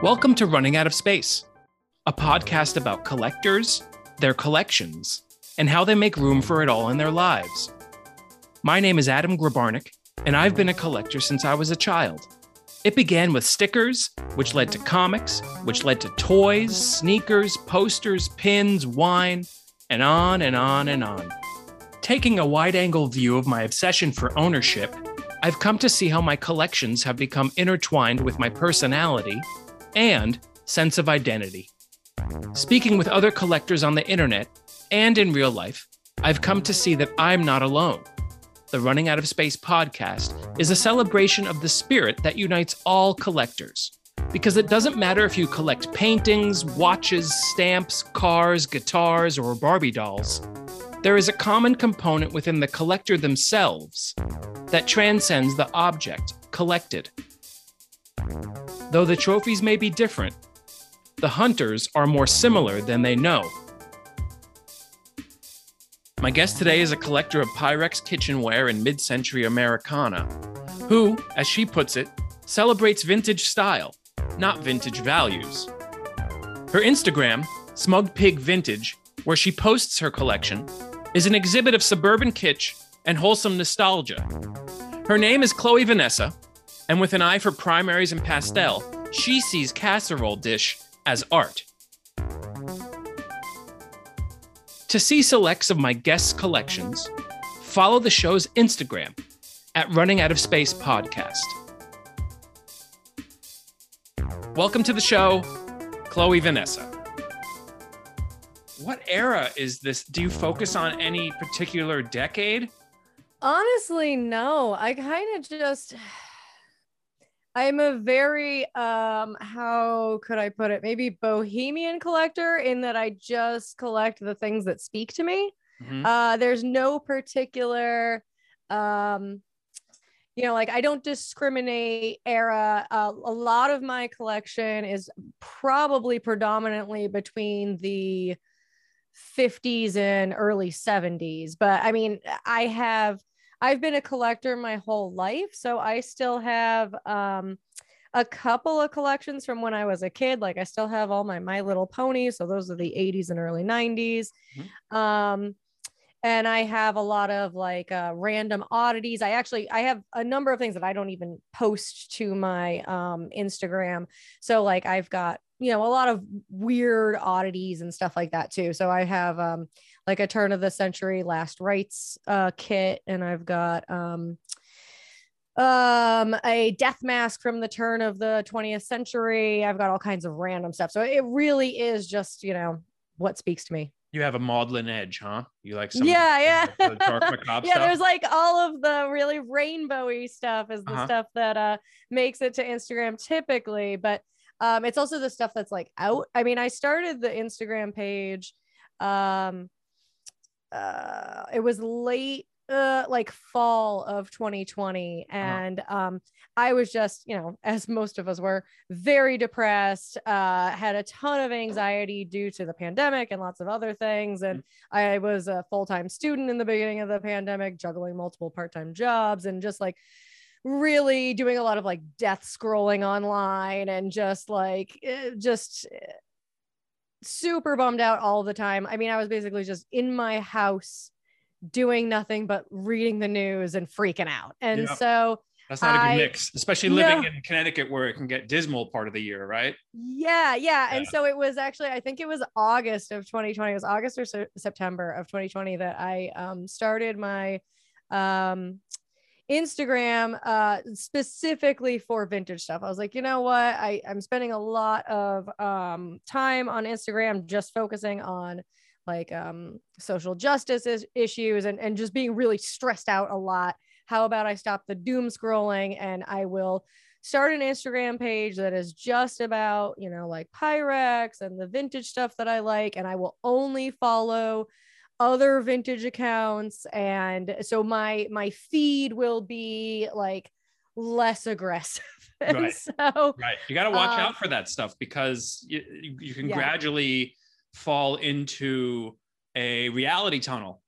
Welcome to Running Out of Space, a podcast about collectors, their collections, and how they make room for it all in their lives. My name is Adam Grabarnik, and I've been a collector since I was a child. It began with stickers, which led to comics, which led to toys, sneakers, posters, pins, wine, and on and on and on. Taking a wide angle view of my obsession for ownership, I've come to see how my collections have become intertwined with my personality and sense of identity. Speaking with other collectors on the internet and in real life, I've come to see that I'm not alone. The Running Out of Space podcast is a celebration of the spirit that unites all collectors. Because it doesn't matter if you collect paintings, watches, stamps, cars, guitars, or Barbie dolls, there is a common component within the collector themselves that transcends the object collected. Though the trophies may be different, the hunters are more similar than they know. My guest today is a collector of Pyrex kitchenware and mid century Americana, who, as she puts it, celebrates vintage style, not vintage values. Her Instagram, Smug Pig Vintage, where she posts her collection, is an exhibit of suburban kitsch and wholesome nostalgia. Her name is Chloe Vanessa, and with an eye for primaries and pastel, she sees casserole dish as art. To see selects of my guests' collections, follow the show's Instagram at Running Out of Space Podcast. Welcome to the show, Chloe Vanessa. What era is this? Do you focus on any particular decade? Honestly, no. I kind of just I'm a very um how could I put it? Maybe bohemian collector in that I just collect the things that speak to me. Mm-hmm. Uh there's no particular um you know like I don't discriminate era. Uh, a lot of my collection is probably predominantly between the 50s and early 70s, but I mean I have I've been a collector my whole life, so I still have um, a couple of collections from when I was a kid. Like I still have all my My Little Ponies, so those are the 80s and early 90s. Mm-hmm. Um, and I have a lot of like uh, random oddities. I actually I have a number of things that I don't even post to my um, Instagram. So like I've got you know a lot of weird oddities and stuff like that too. So I have um, like a turn of the century last rites uh, kit, and I've got um, um, a death mask from the turn of the 20th century. I've got all kinds of random stuff. So it really is just, you know, what speaks to me. You have a maudlin edge, huh? You like some yeah, yeah, the, dark macabre yeah. Stuff? There's like all of the really rainbowy stuff is the uh-huh. stuff that uh makes it to Instagram typically, but um, it's also the stuff that's like out. I mean, I started the Instagram page um uh it was late uh like fall of 2020 uh-huh. and uh-huh. um i was just you know as most of us were very depressed uh had a ton of anxiety due to the pandemic and lots of other things and mm-hmm. i was a full-time student in the beginning of the pandemic juggling multiple part-time jobs and just like really doing a lot of like death scrolling online and just like eh, just eh, super bummed out all the time. I mean, I was basically just in my house doing nothing but reading the news and freaking out. And yeah. so that's not I, a good mix, especially living no. in Connecticut where it can get dismal part of the year, right? Yeah, yeah, yeah. And so it was actually, I think it was August of 2020. It was August or so, September of 2020 that I um, started my um, Instagram uh, specifically for vintage stuff. I was like, you know what? I, I'm spending a lot of um, time on Instagram just focusing on like um, social justice is- issues and, and just being really stressed out a lot. How about I stop the doom scrolling and I will start an Instagram page that is just about, you know, like Pyrex and the vintage stuff that I like. And I will only follow other vintage accounts and so my my feed will be like less aggressive right so right you got to watch um, out for that stuff because you, you can yeah. gradually fall into a reality tunnel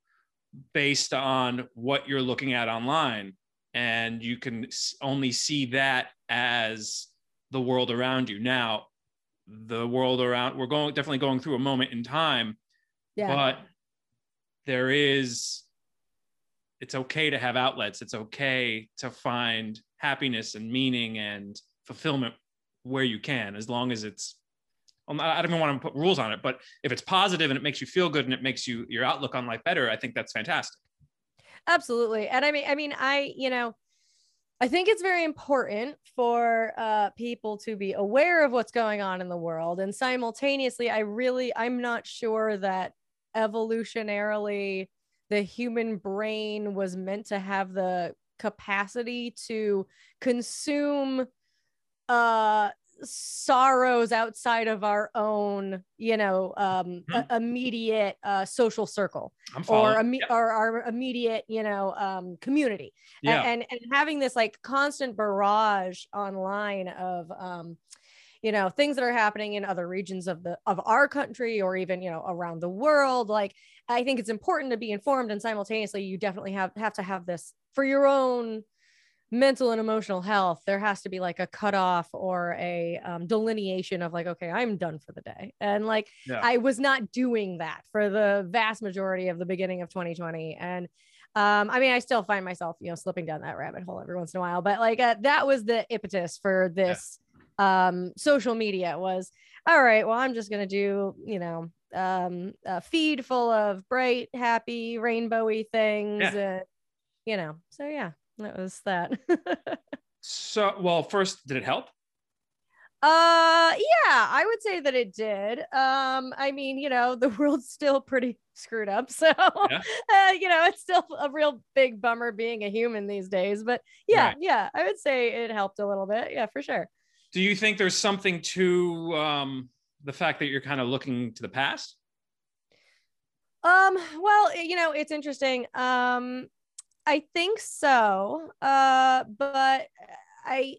based on what you're looking at online and you can only see that as the world around you now the world around we're going definitely going through a moment in time Yeah. but there is it's okay to have outlets. It's okay to find happiness and meaning and fulfillment where you can as long as it's I don't even want to put rules on it, but if it's positive and it makes you feel good and it makes you your outlook on life better, I think that's fantastic. absolutely. And i mean i mean i you know i think it's very important for uh, people to be aware of what's going on in the world. And simultaneously i really i'm not sure that evolutionarily the human brain was meant to have the capacity to consume uh sorrows outside of our own you know um Mhm. a- immediate uh social circle or, imme- or our immediate you know um community. Yeah, and, and having this like constant barrage online of um you know things that are happening in other regions of the of our country or even you know around the world like i think it's important to be informed and simultaneously you definitely have have to have this for your own mental and emotional health. There has to be like a cutoff or a um, delineation of like okay i'm done for the day. And like Yeah. i was not doing that for the vast majority of the beginning of 2020 and um, I mean, I still find myself, you know, slipping down that rabbit hole every once in a while, but like uh, that was the impetus for this um, social media was all right. Well, I'm just gonna do, you know, um, a feed full of bright, happy, rainbowy things, and you know. So yeah, that was that. so well, first, did it help? Uh yeah, I would say that it did. Um I mean, you know, the world's still pretty screwed up. So Yeah. uh, you know, it's still a real big bummer being a human these days, but yeah, Right. yeah, I would say it helped a little bit. Yeah, for sure. Do you think there's something to um, the fact that you're kind of looking to the past? Um well, you know, it's interesting. Um I think so. Uh but I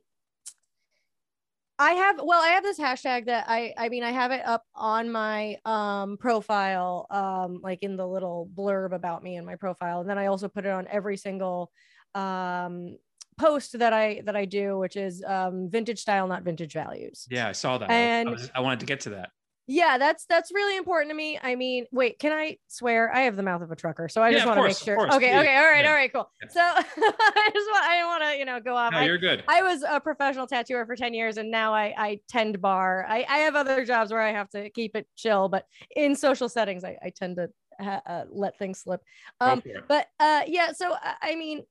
I have well, I have this hashtag that I I mean I have it up on my um profile um like in the little blurb about me in my profile and then I also put it on every single um post that I that I do which is um vintage style not vintage values. Yeah, I saw that. I- I, And- was- I wanted to get to that. Yeah, that's that's really important to me. I mean, wait, can I swear? I have the mouth of a trucker, so I Yeah, just want to make sure. course, okay, please. okay, all right, Yeah. all right, cool. Yeah. So I just want I want to you know go off. No, I, you're good. I was a professional tattooer for 10 years and now I, I tend bar. I, I have other jobs where I have to keep it chill, but in social settings, I, I tend to ha- uh, let things slip. Um, but uh, yeah, so I mean,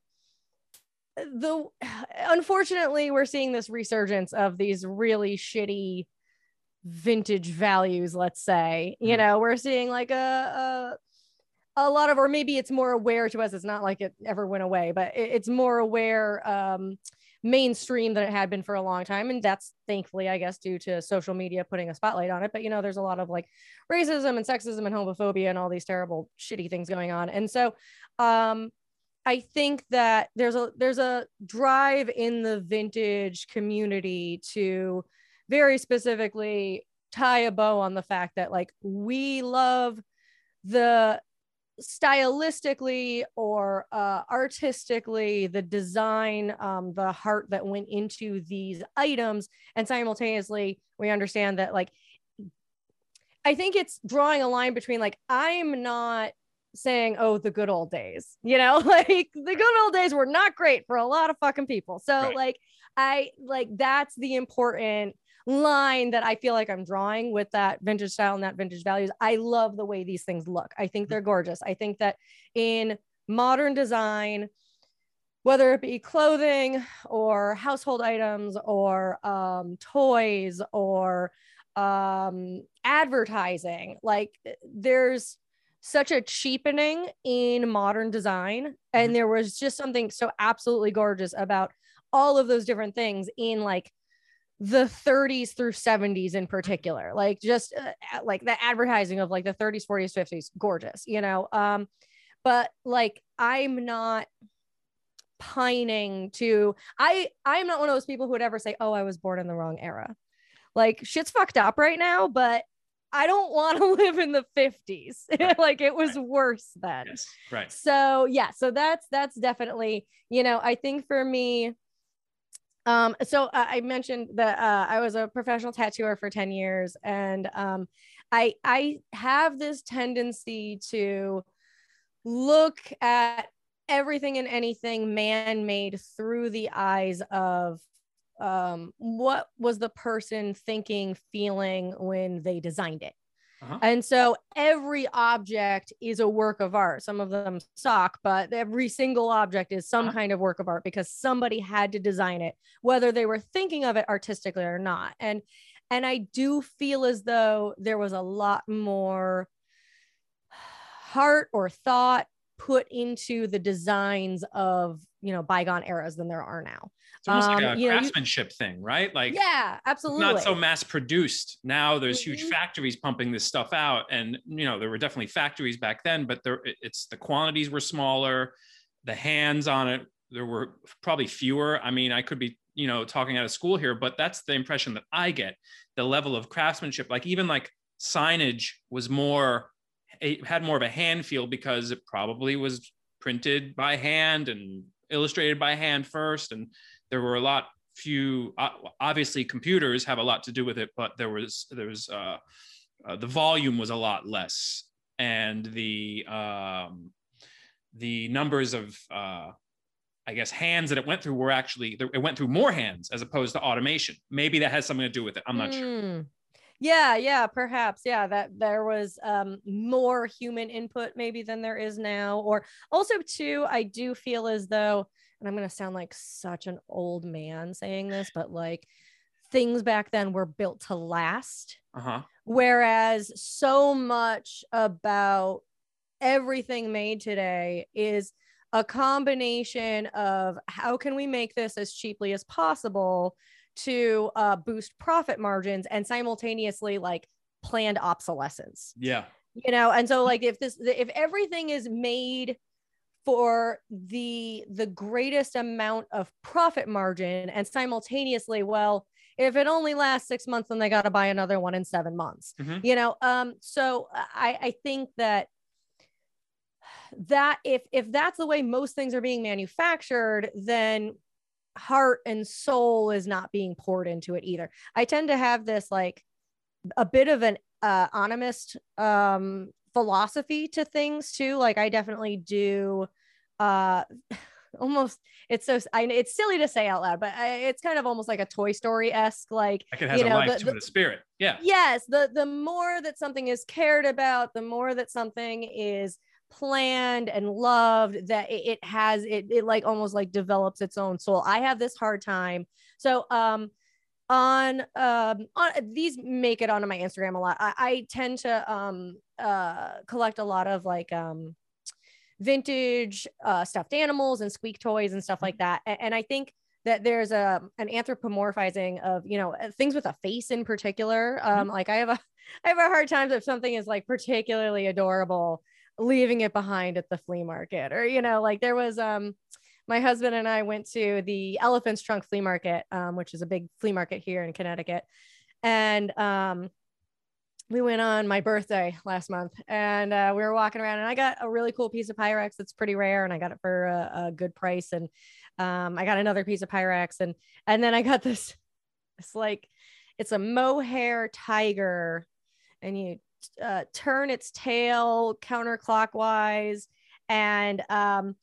the unfortunately, we're seeing this resurgence of these really shitty vintage values, let's say. You Mhm. know, we're seeing like a, a a lot of or maybe it's more aware to us it's not like it ever went away but it- it's more aware um mainstream than it had been for a long time and that's thankfully i guess due to social media putting a spotlight on it but you know there's a lot of like racism and sexism and homophobia and all these terrible shitty things going on and so um i think that there's a there's a drive in the vintage community to very specifically tie a bow on the fact that like we love the stylistically or uh, artistically the design um, the heart that went into these items. And simultaneously we understand that like i think it's drawing a line between like i'm not saying oh the good old days you know like the good old days were not great for a lot of fucking people so Right. like i like that's the important line that I feel like I'm drawing with that vintage style and that vintage values. I love the way these things look. I think they're gorgeous. I think that in modern design, whether it be clothing or household items or um, toys or um, advertising, like there's such a cheapening in modern design. And there was just something so absolutely gorgeous about all of those different things in like the 30s through 70s in particular like just uh, like the advertising of like the 30s 40s 50s gorgeous you know? Um but like i'm not pining to i i'm not one of those people who would ever say oh i was born in the wrong era. Like shit's fucked up right now but i don't want to live in the 50s Right. like it was worse then Yes, right. so yeah so that's that's definitely you know i think for me Um, so uh, I mentioned that uh, I was a professional tattooer for 10 years and um, I I have this tendency to look at everything and anything man-made through the eyes of um, what was the person thinking, feeling when they designed it. Uh-huh. And so every object is a work of art. Some of them suck, but every single object is some uh-huh. kind of work of art because somebody had to design it, whether they were thinking of it artistically or not. And and I do feel as though there was a lot more heart or thought put into the designs of you know bygone eras than there are now. It's almost um, like a craftsmanship know, you, thing, right? Like yeah, absolutely. Not so mass produced. Now there's mm-hmm. huge factories pumping this stuff out, and you know there were definitely factories back then, but there it's the quantities were smaller, the hands on it there were probably fewer. I mean, I could be you know talking out of school here, but that's the impression that I get. The level of craftsmanship, like even like signage, was more it had more of a hand feel because it probably was printed by hand and illustrated by hand first and there were a lot few obviously computers have a lot to do with it but there was there was uh, uh, the volume was a lot less and the um, the numbers of uh, I guess hands that it went through were actually it went through more hands as opposed to automation. Maybe that has something to do with it. I'm not mm. sure. Yeah, yeah, perhaps. Yeah, that there was um, more human input maybe than there is now. Or also, too, I do feel as though, and I'm going to sound like such an old man saying this, but like things back then were built to last. Uh-huh. Whereas so much about everything made today is a combination of how can we make this as cheaply as possible to uh, boost profit margins and simultaneously like planned obsolescence. Yeah. You know, and so like if this if everything is made for the the greatest amount of profit margin and simultaneously well if it only lasts six months then they got to buy another one in seven months mm-hmm. you know um so i i think that that if if that's the way most things are being manufactured then heart and soul is not being poured into it either. I tend to have this like a bit of an uh animist um philosophy to things too. Like I definitely do uh almost it's so I it's silly to say out loud, but I, it's kind of almost like a Toy Story esque like like it has you know, a life the, to the, spirit. Yeah. Yes, the the more that something is cared about, the more that something is planned and loved that it, it has it, it like almost like develops its own soul. I have this hard time. So um on um on these make it onto my instagram a lot. I, I tend to um uh collect a lot of like um vintage uh stuffed animals and squeak toys and stuff like that. And, and i think that there's a an anthropomorphizing of you know things with a face in particular. Um mm-hmm. like i have a i have a hard time if something is like particularly adorable leaving it behind at the flea market or you know like there was um my husband and I went to the Elephant's Trunk Flea Market, um, which is a big flea market here in Connecticut. And um, we went on my birthday last month and uh, we were walking around and I got a really cool piece of Pyrex that's pretty rare and I got it for a, a good price. And um, I got another piece of Pyrex and, and then I got this, it's like, it's a mohair tiger and you uh, turn its tail counterclockwise and um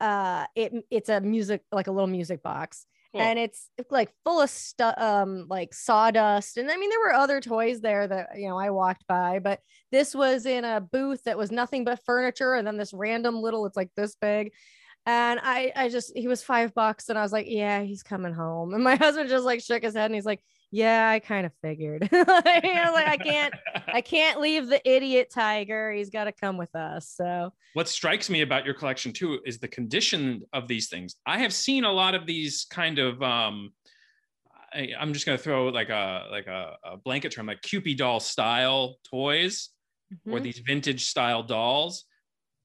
uh it it's a music like a little music box cool. and it's like full of stuff um like sawdust and i mean there were other toys there that you know i walked by but this was in a booth that was nothing but furniture and then this random little it's like this big and I, I just, he was five bucks. And I was like, yeah, he's coming home. And my husband just like shook his head and he's like, yeah, I kind of figured. like, I can't, I can't leave the idiot tiger. He's got to come with us. So what strikes me about your collection too is the condition of these things. I have seen a lot of these kind of, um, I, am just going to throw like a, like a, a, blanket term, like Kewpie doll style toys mm-hmm. or these vintage style dolls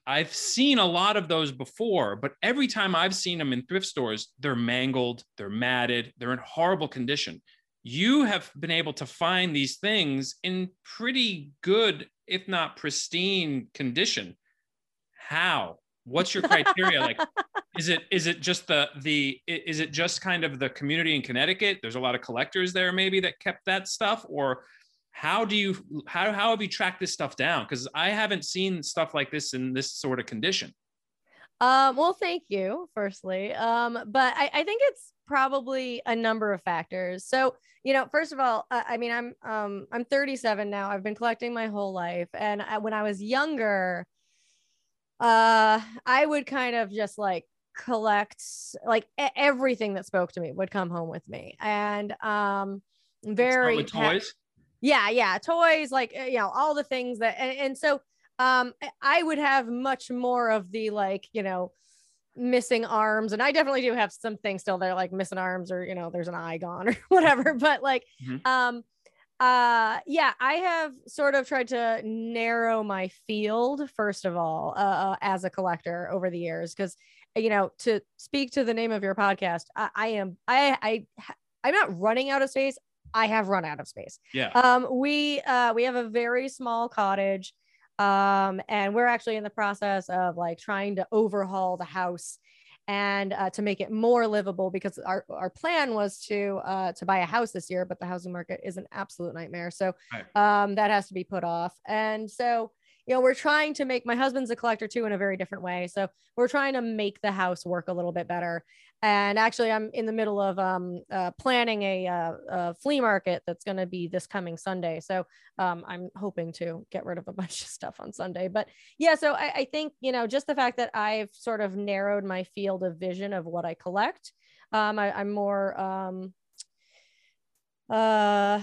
I've seen a lot of those before, but every time I've seen them in thrift stores, they're mangled, they're matted, they're in horrible condition. You have been able to find these things in pretty good, if not pristine condition. How? what's your criteria like is it is it just the the is it just kind of the community in connecticut there's a lot of collectors there maybe that kept that stuff or how do you how, how have you tracked this stuff down because i haven't seen stuff like this in this sort of condition um, well, thank you, firstly. Um, but I, I think it's probably a number of factors. So, you know, first of all, I, I mean, I'm um, I'm 37 now. I've been collecting my whole life, and I, when I was younger, uh, I would kind of just like collect like everything that spoke to me would come home with me, and um, very toys. Yeah, yeah, toys like you know all the things that, and, and so um i would have much more of the like you know missing arms and i definitely do have some things still there like missing arms or you know there's an eye gone or whatever but like mm-hmm. um uh yeah i have sort of tried to narrow my field first of all uh, uh as a collector over the years because you know to speak to the name of your podcast I, I am i i i'm not running out of space i have run out of space yeah um we uh we have a very small cottage um, and we're actually in the process of like trying to overhaul the house and uh, to make it more livable because our, our plan was to uh, to buy a house this year but the housing market is an absolute nightmare. So um, that has to be put off. And so you know we're trying to make my husband's a collector too in a very different way. So we're trying to make the house work a little bit better and actually i'm in the middle of um, uh, planning a, uh, a, flea market that's going to be this coming sunday so um, i'm hoping to get rid of a bunch of stuff on sunday but yeah so I, I, think you know just the fact that i've sort of narrowed my field of vision of what i collect um, I, i'm more um, uh,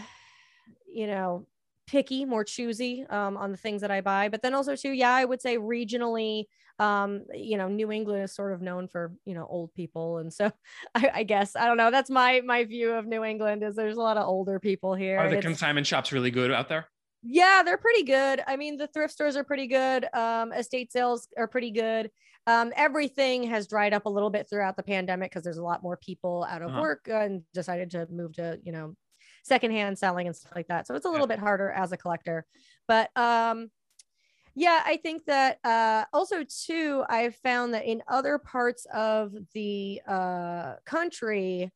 you know picky, more choosy um, on the things that I buy. But then also too, yeah, I would say regionally, um, you know, New England is sort of known for you know old people, and so I, I, guess I don't know. That's my my view of New England is there's a lot of older people here. Are the consignment shops really good out there? Yeah, they're pretty good. I mean, the thrift stores are pretty good. Um, estate sales are pretty good. Um, everything has dried up a little bit throughout the pandemic because there's a lot more people out of uh-huh. work and decided to move to you know secondhand selling and stuff like that. So it's a little yeah. bit harder as a collector. But um, yeah, I think that uh, also too, I've found that in other parts of the uh, country,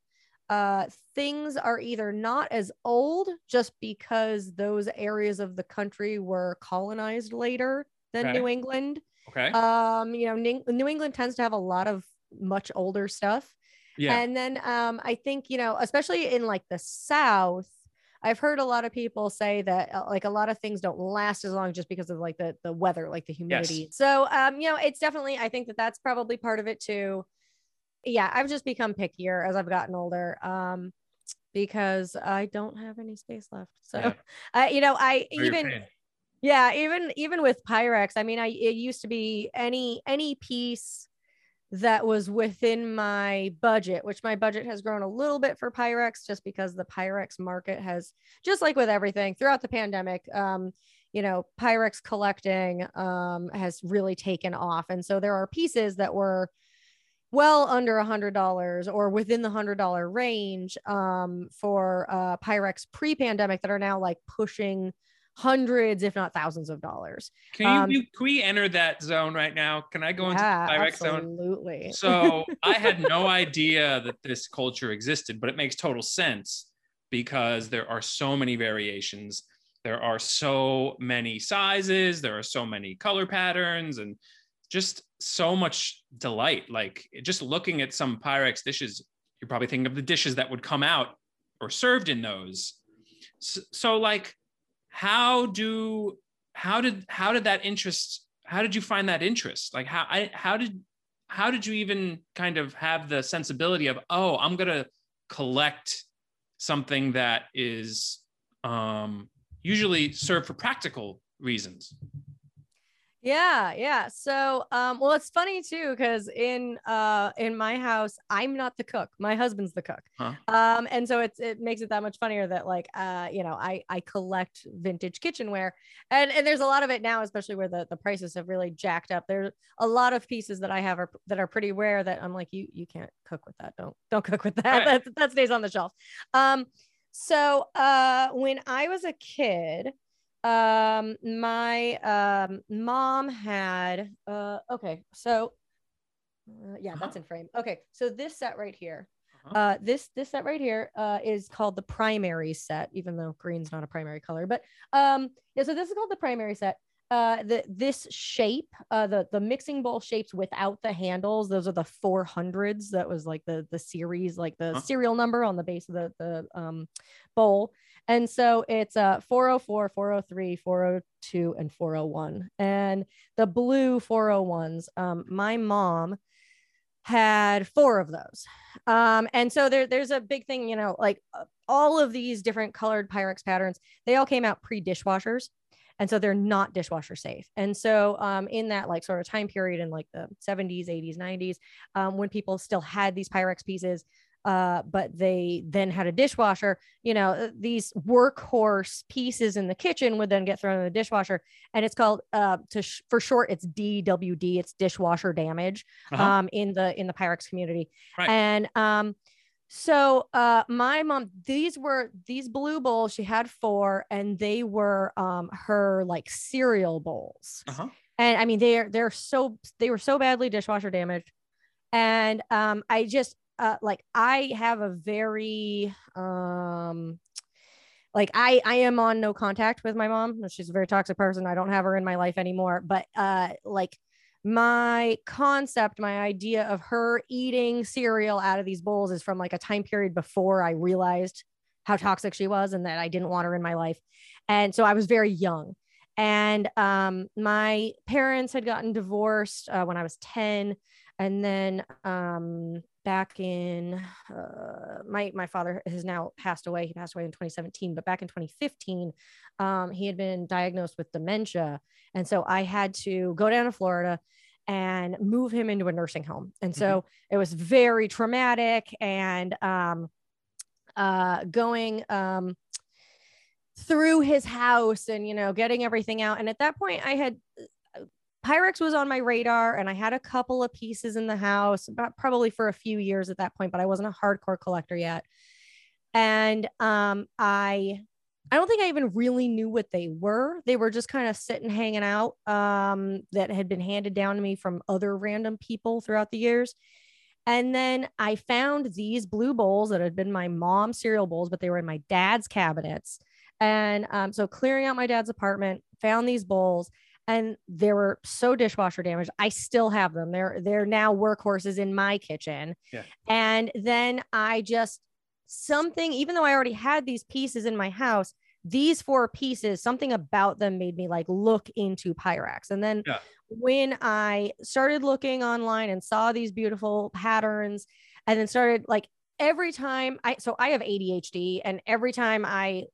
uh, things are either not as old just because those areas of the country were colonized later than okay. New England. Okay. Um, you know, New, New England tends to have a lot of much older stuff. Yeah. And then um, I think, you know, especially in like the South, I've heard a lot of people say that uh, like a lot of things don't last as long just because of like the the weather, like the humidity. Yes. So um, you know, it's definitely I think that that's probably part of it too. Yeah, I've just become pickier as I've gotten older. Um, because I don't have any space left. So, yeah. I, you know, I even, yeah, even even with Pyrex, I mean, I it used to be any any piece that was within my budget, which my budget has grown a little bit for Pyrex just because the Pyrex market has, just like with everything throughout the pandemic, um, you know, Pyrex collecting um, has really taken off. And so there are pieces that were well under a hundred dollars or within the hundred dollar range um, for uh, Pyrex pre-pandemic that are now like pushing hundreds, if not thousands of dollars. Can you, um, can we enter that zone right now? Can I go yeah, into the Pyrex zone? Absolutely. So I had no idea that this culture existed, but it makes total sense because there are so many variations. There are so many sizes, there are so many color patterns, and just so much delight. Like just looking at some Pyrex dishes, you're probably thinking of the dishes that would come out or served in those. So, so like, how do how did how did that interest how did you find that interest? Like how I, how did how did you even kind of have the sensibility of oh i'm going to collect something that is um, usually served for practical reasons yeah, yeah. So, um, well, it's funny too because in uh in my house, I'm not the cook. My husband's the cook. Huh. Um, and so it's it makes it that much funnier that like uh you know I I collect vintage kitchenware, and and there's a lot of it now, especially where the the prices have really jacked up. There's a lot of pieces that I have are, that are pretty rare that I'm like you you can't cook with that. Don't don't cook with that. Right. That that stays on the shelf. Um, so uh when I was a kid um my um mom had uh okay so uh, yeah that's in frame okay so this set right here Uh-huh. uh this this set right here uh is called the primary set even though green's not a primary color but um yeah so this is called the primary set uh the this shape uh the the mixing bowl shapes without the handles those are the 400s that was like the the series like the Huh. serial number on the base of the the um bowl and so it's uh 404 403 402 and 401 and the blue 401s um my mom had four of those. Um and so there there's a big thing you know like uh, all of these different colored pyrex patterns they all came out pre dishwashers and so they're not dishwasher safe. And so um, in that like sort of time period in like the 70s 80s 90s um, when people still had these pyrex pieces uh, but they then had a dishwasher you know uh, these workhorse pieces in the kitchen would then get thrown in the dishwasher and it's called uh, to sh- for short it's dwd it's dishwasher damage Uh-huh. um, in the in the pyrex community Right. and um so uh my mom these were these blue bowls she had four and they were um her like cereal bowls Uh-huh. and i mean they're they're so they were so badly dishwasher damaged and um i just uh like i have a very um like i i am on no contact with my mom. She's a very toxic person. I don't have her in my life anymore. But uh like my concept my idea of her eating cereal out of these bowls is from like a time period before i realized how toxic she was and that i didn't want her in my life. And so i was very young. And um, my parents had gotten divorced uh, when i was 10 and then um, back in uh, my my father has now passed away he passed away in 2017 but back in 2015 um, he had been diagnosed with dementia and so i had to go down to florida and move him into a nursing home and so it was very traumatic and um, uh, going um, through his house and you know getting everything out and at that point i had Pyrex was on my radar and I had a couple of pieces in the house, about probably for a few years at that point, but I wasn't a hardcore collector yet. And um, I I don't think I even really knew what they were. They were just kind of sitting hanging out um, that had been handed down to me from other random people throughout the years. And then I found these blue bowls that had been my mom's cereal bowls, but they were in my dad's cabinets. And um, so clearing out my dad's apartment, found these bowls and they were so dishwasher damaged. I still have them. They're they're now workhorses in my kitchen. Yeah. And then I just something, even though I already had these pieces in my house, these four pieces, something about them made me like look into Pyrex. And then Yeah. when I started looking online and saw these beautiful patterns, and then started like every time I so I have ADHD, and every time I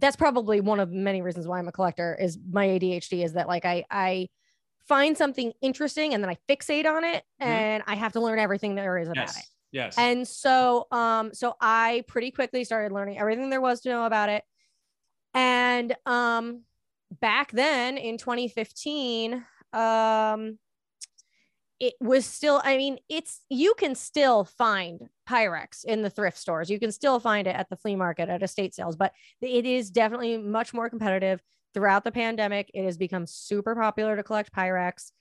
that's probably one of many reasons why I'm a collector is my ADHD is that like I I find something interesting and then I fixate on it Mhm. and I have to learn everything there is about it. Yes. Yes. And so um so I pretty quickly started learning everything there was to know about it. And um back then in 2015 um it was still i mean it's you can still find pyrex in the thrift stores. You can still find it at the flea market at estate sales but it is definitely much more competitive. Throughout the pandemic it has become super popular to collect pyrex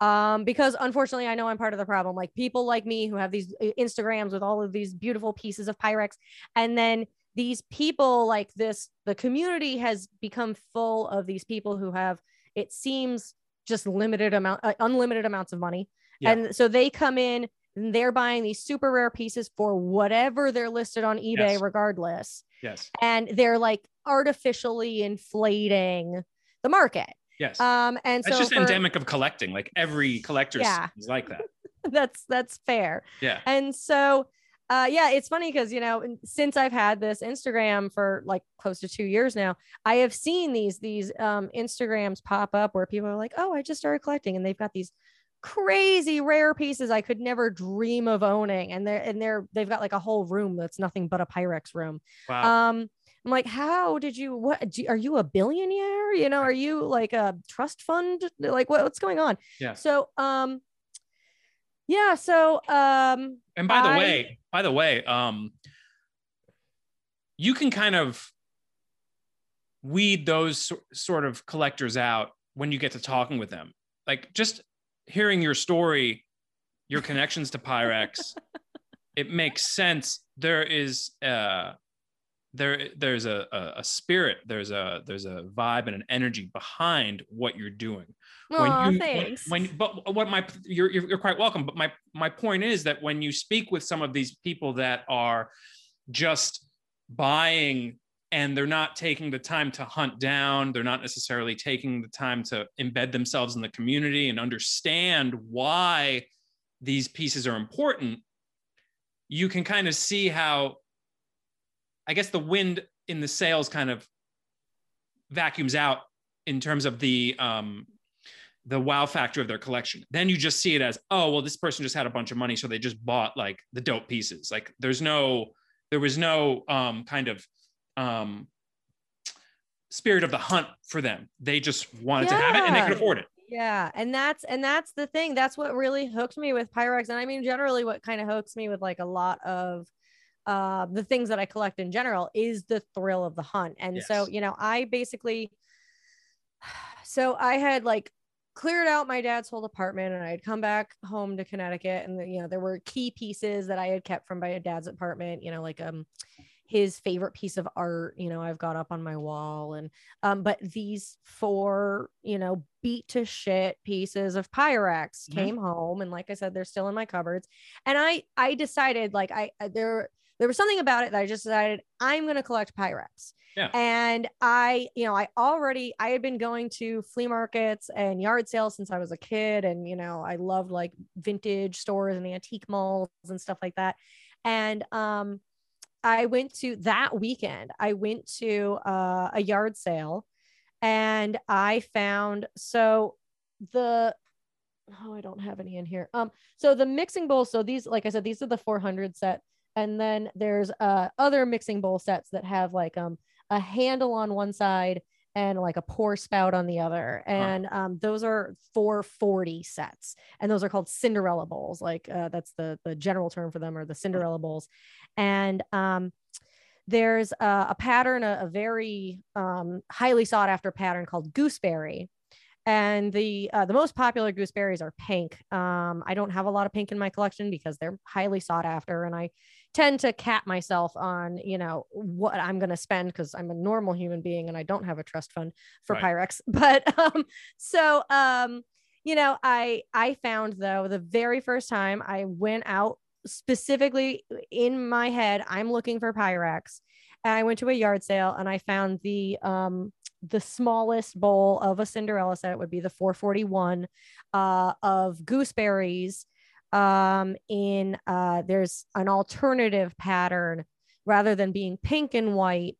um, because unfortunately i know i'm part of the problem. Like people like me who have these uh, instagrams with all of these beautiful pieces of pyrex and then these people like this the community has become full of these people who have it seems just limited amount uh, unlimited amounts of money Yeah. and so they come in and they're buying these super rare pieces for whatever they're listed on ebay Yes. regardless yes. and they're like artificially inflating the market Yes. um and so That's just for- endemic of collecting. Like every collector Yeah. is like that. that's that's fair Yeah. and so uh yeah it's funny because you know since i've had this instagram for like close to two years now i have seen these these um instagrams pop up where people are like oh i just started collecting and they've got these crazy rare pieces i could never dream of owning and they're and they're they've got like a whole room that's nothing but a pyrex room Wow. um i'm like how did you what do, are you a billionaire you know are you like a trust fund like what, what's going on Yeah. so um yeah so um and by the I- way, by the way, um, you can kind of weed those sort of collectors out when you get to talking with them. Like just hearing your story, your connections to Pyrex, it makes sense. There is uh there there's a, a, a spirit, there's a there's a vibe and an energy behind what you're doing. Aw, you, thanks. When, when but what my you're, you're you're quite welcome. But my my point is that when you speak with some of these people that are just buying and they're not taking the time to hunt down they're not necessarily taking the time to embed themselves in the community and understand why these pieces are important you can kind of see how i guess the wind in the sails kind of vacuums out in terms of the um the wow factor of their collection. Then you just see it as oh well this person just had a bunch of money so they just bought like the dope pieces. Like there's no there was no um kind of um, spirit of the hunt for them. They just wanted to have it and they could Yeah. afford it. Yeah, and that's and that's the thing. That's what really hooked me with Pyrex. And I mean, generally, what kind of hooks me with like a lot of uh, the things that I collect in general is the thrill of the hunt. And so, you know, I basically, so I had like cleared out my dad's whole apartment, and I had come back home to Connecticut, and you know, there were key pieces that I had kept from my dad's apartment. You know, like um his favorite piece of art you know i've got up on my wall and um but these four you know beat to shit pieces of pyrex Mhm. came home and like i said they're still in my cupboards and i i decided like i I- there there was something about it that i just decided i'm going to collect pyrex Yeah. and i you know i already i had been going to flea markets and yard sales since i was a kid and you know i loved like vintage stores and antique malls and stuff like that and um I went to that weekend, I went to uh, a yard sale and I found so the oh, I don't have any in here. Um, so the mixing bowl, so these, like I said, these are the 400 set, and then there's uh other mixing bowl sets that have like um a handle on one side and like a pour spout on the other, and um those are 440 sets, and those are called Cinderella bowls. Like uh, that's the the general term for them, or the Cinderella bowls, and um there's a, a pattern, a, a very um, highly sought after pattern called gooseberry. And the uh, the most popular gooseberries are pink. Um, I don't have a lot of pink in my collection because they're highly sought after, and I tend to cap myself on you know what I'm going to spend because I'm a normal human being and I don't have a trust fund for Right. Pyrex. But um, so um, you know, I I found though the very first time I went out specifically in my head, I'm looking for Pyrex. And I went to a yard sale and I found the um the smallest bowl of a Cinderella set. Would be the 441 uh, of gooseberries. Um, in uh, there's an alternative pattern. Rather than being pink and white,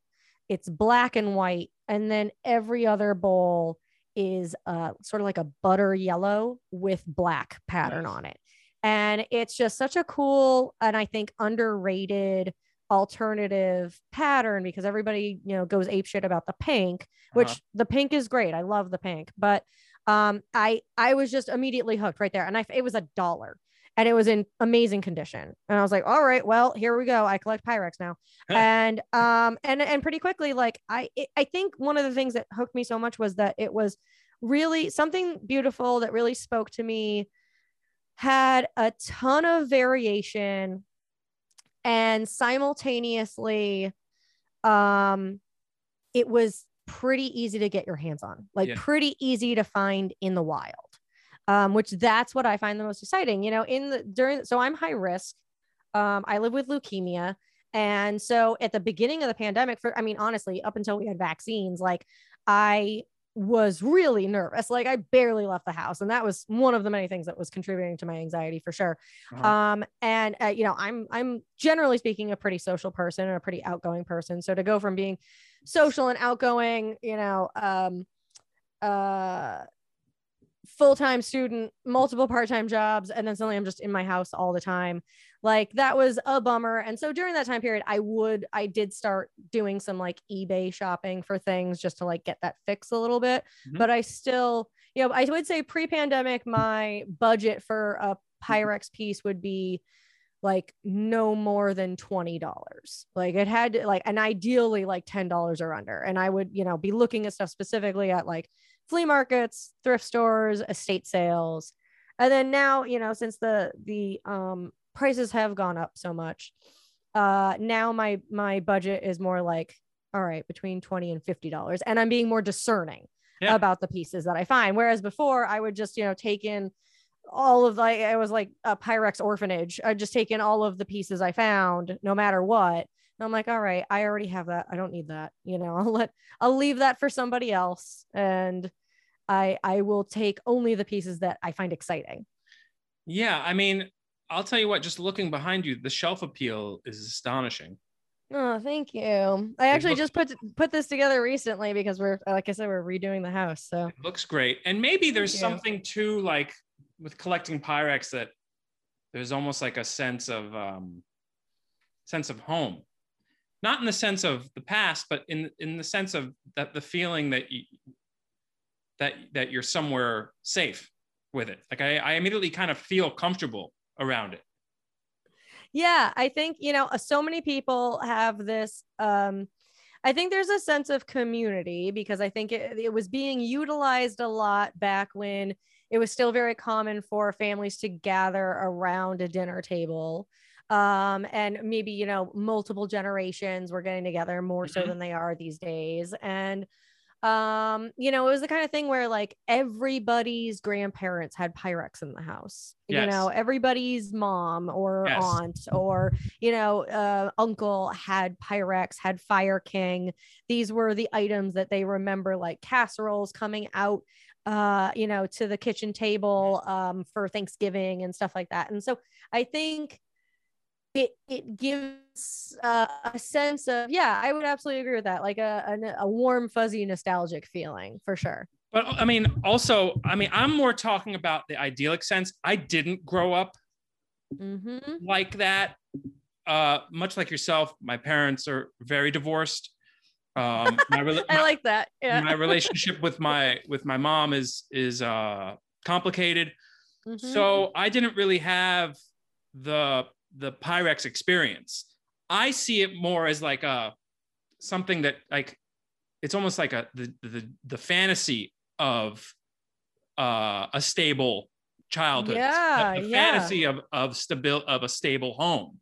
it's black and white, and then every other bowl is uh, sort of like a butter yellow with black pattern Nice. on it. And it's just such a cool and i think underrated alternative pattern because everybody you know goes ape shit about the pink which Uh-huh. the pink is great. I love the pink. But um i i was just immediately hooked right there. And i it was a dollar and it was in amazing condition. And i was like all right well here we go. I collect pyrex now. And um and and pretty quickly like i it, i think one of the things that hooked me so much was that it was really something beautiful that really spoke to me had a ton of variation and simultaneously um it was pretty easy to get your hands on like Yeah. pretty easy to find in the wild um which that's what i find the most exciting you know in the during so i'm high risk um i live with leukemia. And so at the beginning of the pandemic for i mean honestly up until we had vaccines like i was really nervous. Like i barely left the house. And that was one of the many things that was contributing to my anxiety for sure. Uh-huh. um and uh, you know i'm i'm generally speaking a pretty social person and a pretty outgoing person. So to go from being social and outgoing you know um uh full-time student multiple part-time jobs and then suddenly i'm just in my house all the time like that was a bummer and so during that time period i would i did start doing some like ebay shopping for things just to like get that fix a little bit Mhm. but i still you know i would say pre-pandemic my budget for a pyrex piece would be like no more than $20. Like it had to, like, and ideally like $10 or under. And I would, you know, be looking at stuff specifically at like flea markets, thrift stores, estate sales. And then now, you know, since the, the, um, prices have gone up so much, uh, now my, my budget is more like, all right, between 20 and $50. And I'm being more discerning Yeah. about the pieces that I find. Whereas before I would just, you know, take in all of like it was like a Pyrex orphanage. I'd just take in all of the pieces I found, no matter what. And I'm like, all right, I already have that. I don't need that. You know, I'll let I'll leave that for somebody else. And I I will take only the pieces that I find exciting. Yeah, I mean, I'll tell you what, just looking behind you, the shelf appeal is astonishing. Oh, thank you. I actually looks- just put put this together recently because we're like I said, we're redoing the house. So It looks great. And maybe there's something too like with collecting Pyrex that there's almost like a sense of um sense of home. Not in the sense of the past, but in in the sense of that the feeling that you that that you're somewhere safe with it. Like I, I immediately kind of feel comfortable around it. yeah i think you know uh, so many people have this um i think there's a sense of community because i think it, it was being utilized a lot back when it was still very common for families to gather around a dinner table um and maybe you know multiple generations were getting together more so Mhm. than they are these days and um you know it was the kind of thing where like everybody's grandparents had pyrex in the house you know everybody's mom or Yes. aunt or you know uh, uncle had pyrex had fire king these were the items that they remember like casseroles coming out uh you know to the kitchen table um for thanksgiving and stuff like that and so i think it it gives uh, a sense of yeah i would absolutely agree with that like a, a a warm fuzzy nostalgic feeling for sure But I mean, also, I mean, I'm more talking about the idyllic sense. I didn't grow up hmm like that. Uh, much like yourself, my parents are very divorced. Um, my, i like that yeah my relationship with my with my mom is is uh, complicated. Mhm. So I didn't really have the the Pyrex experience. I see it more as like a something that like it's almost like a the the, the fantasy of uh, a stable childhood. Yeah, the, the yeah. fantasy of of stabil of a stable home.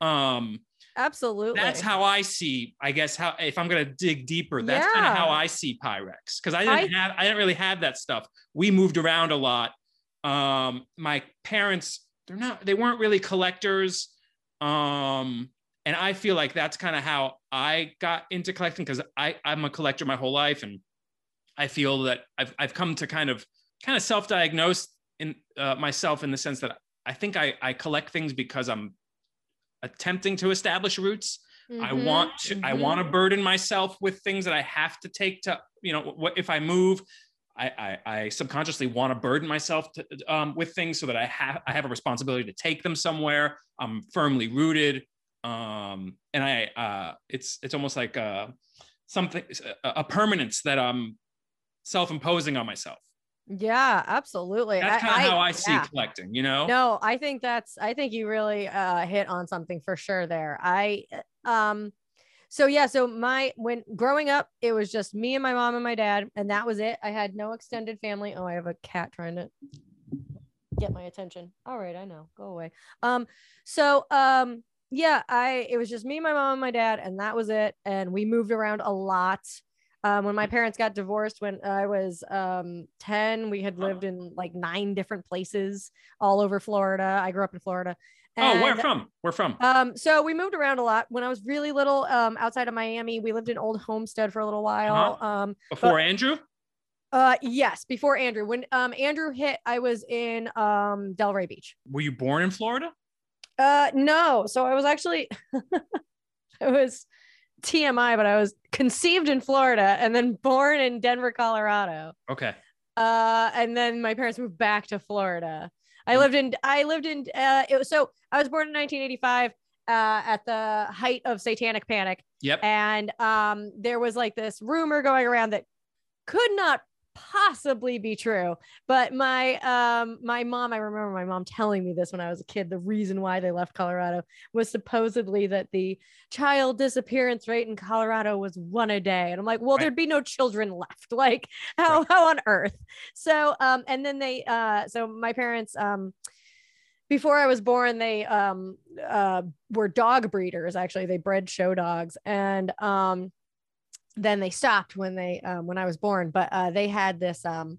Um, absolutely that's how I see. I guess how if I'm gonna dig deeper, that's kind of how I see Pyrex because I didn't I- have I didn't really have that stuff. We moved around a lot. Um, my parents they're not they weren't really collectors. Um, and I feel like that's kind of how I got into collecting because I I'm a collector my whole life and I feel that I've I've come to kind of kind of self-diagnose in uh, myself in the sense that I think I I collect things because I'm attempting to establish roots. I Mhm, want to I mhm. want to burden myself with things that I have to take to you know what if I move I, I, I subconsciously want to burden myself to, um, with things so that I have I have a responsibility to take them somewhere. I'm firmly rooted, um, and I uh, it's it's almost like uh, something a, permanence that I'm self-imposing on myself. yeah absolutely That's kind of how I see yeah. collecting. You know, no i think that's i think you really uh hit on something for sure there i um so yeah so my when growing up it was just me and my mom and my dad and that was it. I had no extended family. Oh i have a cat trying to get my attention. All right i know. Go away. Um so um yeah i it was just me my mom and my dad and that was it and we moved around a lot. Um, when my parents got divorced when i was um 10 we had lived in like nine different places all over florida. I grew up in florida oh, where And, from? Where from? um, so we moved around a lot when I was really little. Um, outside of Miami, we lived in Old Homestead for a little while. Uh-huh. Um, Before Andrew? uh, yes, before Andrew. When um Andrew hit, I was in um Delray Beach. Were you born in Florida? Uh, no. So I was actually, I was TMI, but I was conceived in Florida and then born in Denver, Colorado. Okay. Uh, and then my parents moved back to Florida. I Mm. lived in, I lived in, uh, it was, so I was born in 1985, uh, at the height of satanic panic. Yep. And, um, there was like this rumor going around that could not possibly be true but my um my mom i remember my mom telling me this when i was a kid the reason why they left colorado was supposedly that the child disappearance rate in colorado was one a day and i'm like well Right. there'd be no children left like how Right. how on earth so um and then they uh so my parents um before I was born, they um uh were dog breeders. Actually, they bred show dogs, and um then they stopped when they um, when I was born. But uh, they had this um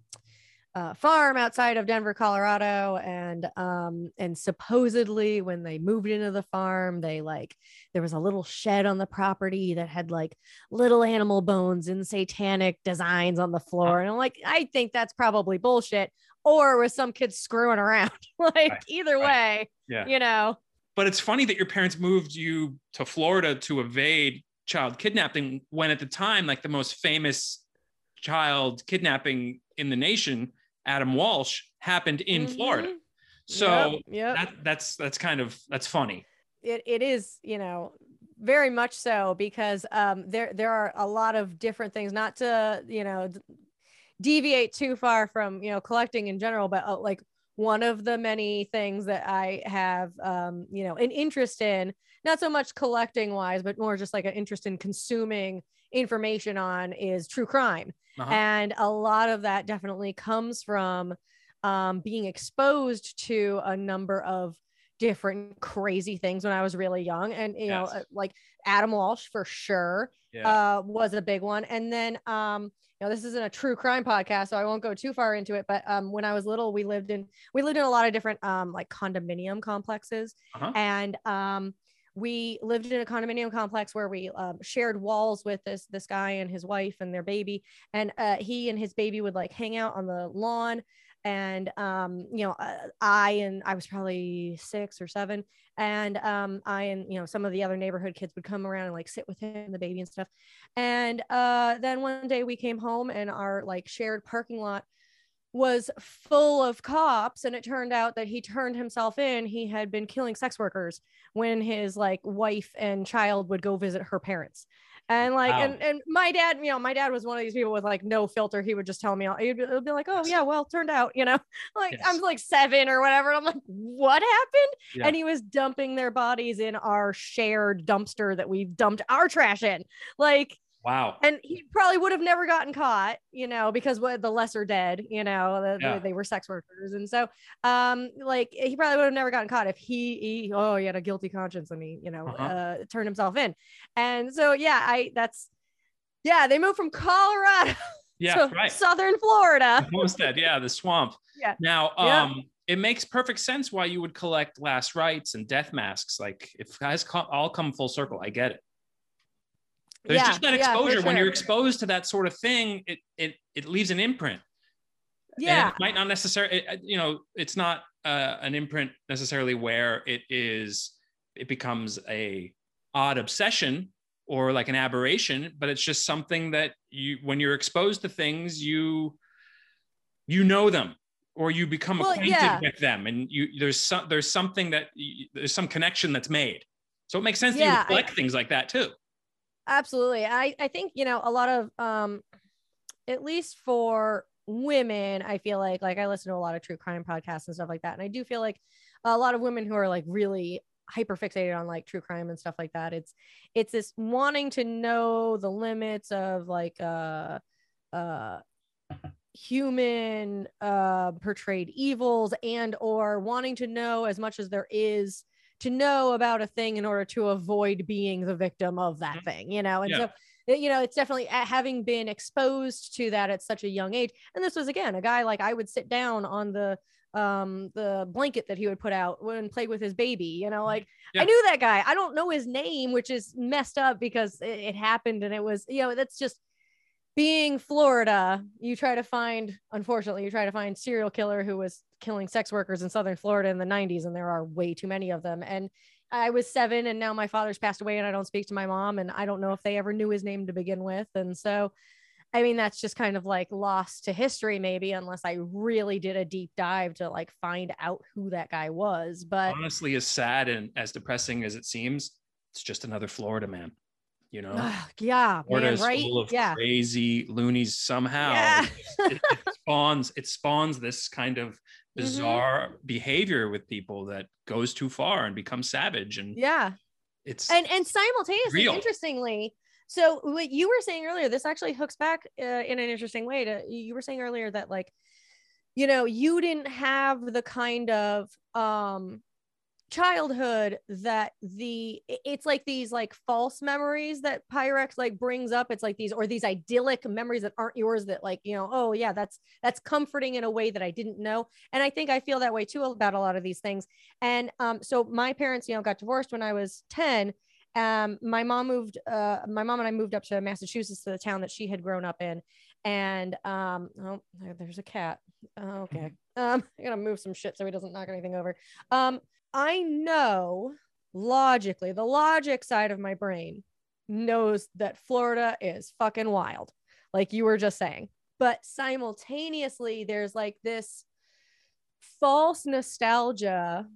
uh, farm outside of Denver, Colorado, and um and supposedly when they moved into the farm, they like there was a little shed on the property that had like little animal bones and satanic designs on the floor, and I'm like, I think that's probably bullshit or was some kid screwing around. like Right, either right. way, Yeah. you know. But it's funny that your parents moved you to Florida to evade child kidnapping when at the time, like the most famous child kidnapping in the nation, Adam Walsh, happened in Florida. Mhm. So yeah, yep. that that's that's kind of that's funny. it, it is you know very much so because um there there are a lot of different things not to you know deviate too far from you know collecting in general but uh, like one of the many things that i have um you know an interest in not so much collecting wise but more just like an interest in consuming information on is true crime Uh-huh. and a lot of that definitely comes from um, being exposed to a number of different crazy things when I was really young. And, you know, Yes. uh, like Adam Walsh for sure yeah. uh, was a big one. And then, um, you know, this isn't a true crime podcast, so I won't go too far into it. But um, when I was little, we lived in we lived in a lot of different um, like condominium complexes, Uh-huh. and um, we lived in a condominium complex where we um, shared walls with this this guy and his wife and their baby, and uh, he and his baby would like hang out on the lawn. And um, you know, uh, I and I was probably six or seven, and um, I and you know some of the other neighborhood kids would come around and like sit with him, and the baby and stuff. And uh, then one day we came home and our like shared parking lot was full of cops and it turned out that he turned himself in he had been killing sex workers when his like wife and child would go visit her parents and like Wow. and, and my dad you know my dad was one of these people with like no filter he would just tell me he'd be, be like oh yeah well turned out you know like Yes. i'm like seven or whatever and i'm like what happened Yeah. and he was dumping their bodies in our shared dumpster that we've dumped our trash in like wow. and he probably would have never gotten caught you know because what the lesser dead you know the, Yeah. they were sex workers and so um like he probably would have never gotten caught if he, he oh he had a guilty conscience and he you know Uh-huh. uh turned himself in and so yeah i that's yeah they moved from colorado Yeah, to right. southern florida Homestead, yeah, the swamp. Yeah. Now, Yeah. um, it makes perfect sense why you would collect last rites and death masks. Like if guys all come full circle, I get it. There's Yeah, just that yeah, for exposure when you're exposed to that sort of thing. It it it leaves an imprint. And yeah it might not necessarily, you know, it's not uh, an imprint necessarily where it is. It becomes a odd obsession or like an aberration, but it's just something that you, when you're exposed to things, you you know them or you become Well, acquainted yeah. with them, and you there's some there's something that you, there's some connection that's made. So it makes sense that you Yeah, would I- collect things like that too. Absolutely. I i think you know a lot of um at least for women i feel like like i listen to a lot of true crime podcasts and stuff like that and i do feel like a lot of women who are like really hyper fixated on like true crime and stuff like that it's it's this wanting to know the limits of like uh uh human uh portrayed evils and or wanting to know as much as there is to know about a thing in order to avoid being the victim of that Mhm. thing you know and Yeah. so you know it's definitely having been exposed to that at such a young age and this was again a guy like i would sit down on the um the blanket that he would put out when play with his baby you know like Yeah. i knew that guy i don't know his name which is messed up because it, it happened and it was you know that's just being Florida, you try to find, unfortunately, you try to find serial killer who was killing sex workers in Southern Florida in the 90s, and there are way too many of them. And I was seven, and now my father's passed away, and I don't speak to my mom, and I don't know if they ever knew his name to begin with. And so, I mean, that's just kind of like lost to history, maybe, unless I really did a deep dive to like find out who that guy was. But Honestly, as sad and as depressing as it seems, it's just another Florida man. You know. Ugh, yeah, man, Florida's right? Yeah. crazy loonies somehow. Yeah. it, it spawns it spawns this kind of Mhm. bizarre behavior with people that goes too far and becomes savage and Yeah. it's and and simultaneously real. interestingly so what you were saying earlier this actually hooks back uh, in an interesting way to you were saying earlier that like you know you didn't have the kind of um childhood that the it's like these like false memories that pyrex like brings up. It's like these or these idyllic memories that aren't yours that like you know oh yeah that's that's comforting in a way that i didn't know. And i think i feel that way too about a lot of these things. And um so my parents you know got divorced when i was 10 um my mom moved uh my mom and i moved up to massachusetts to the town that she had grown up in. And um oh there's a cat. Oh, okay um i gotta move some shit so he doesn't knock anything over. Um i know logically the logic side of my brain knows that florida is fucking wild like you were just saying but simultaneously there's like this false nostalgia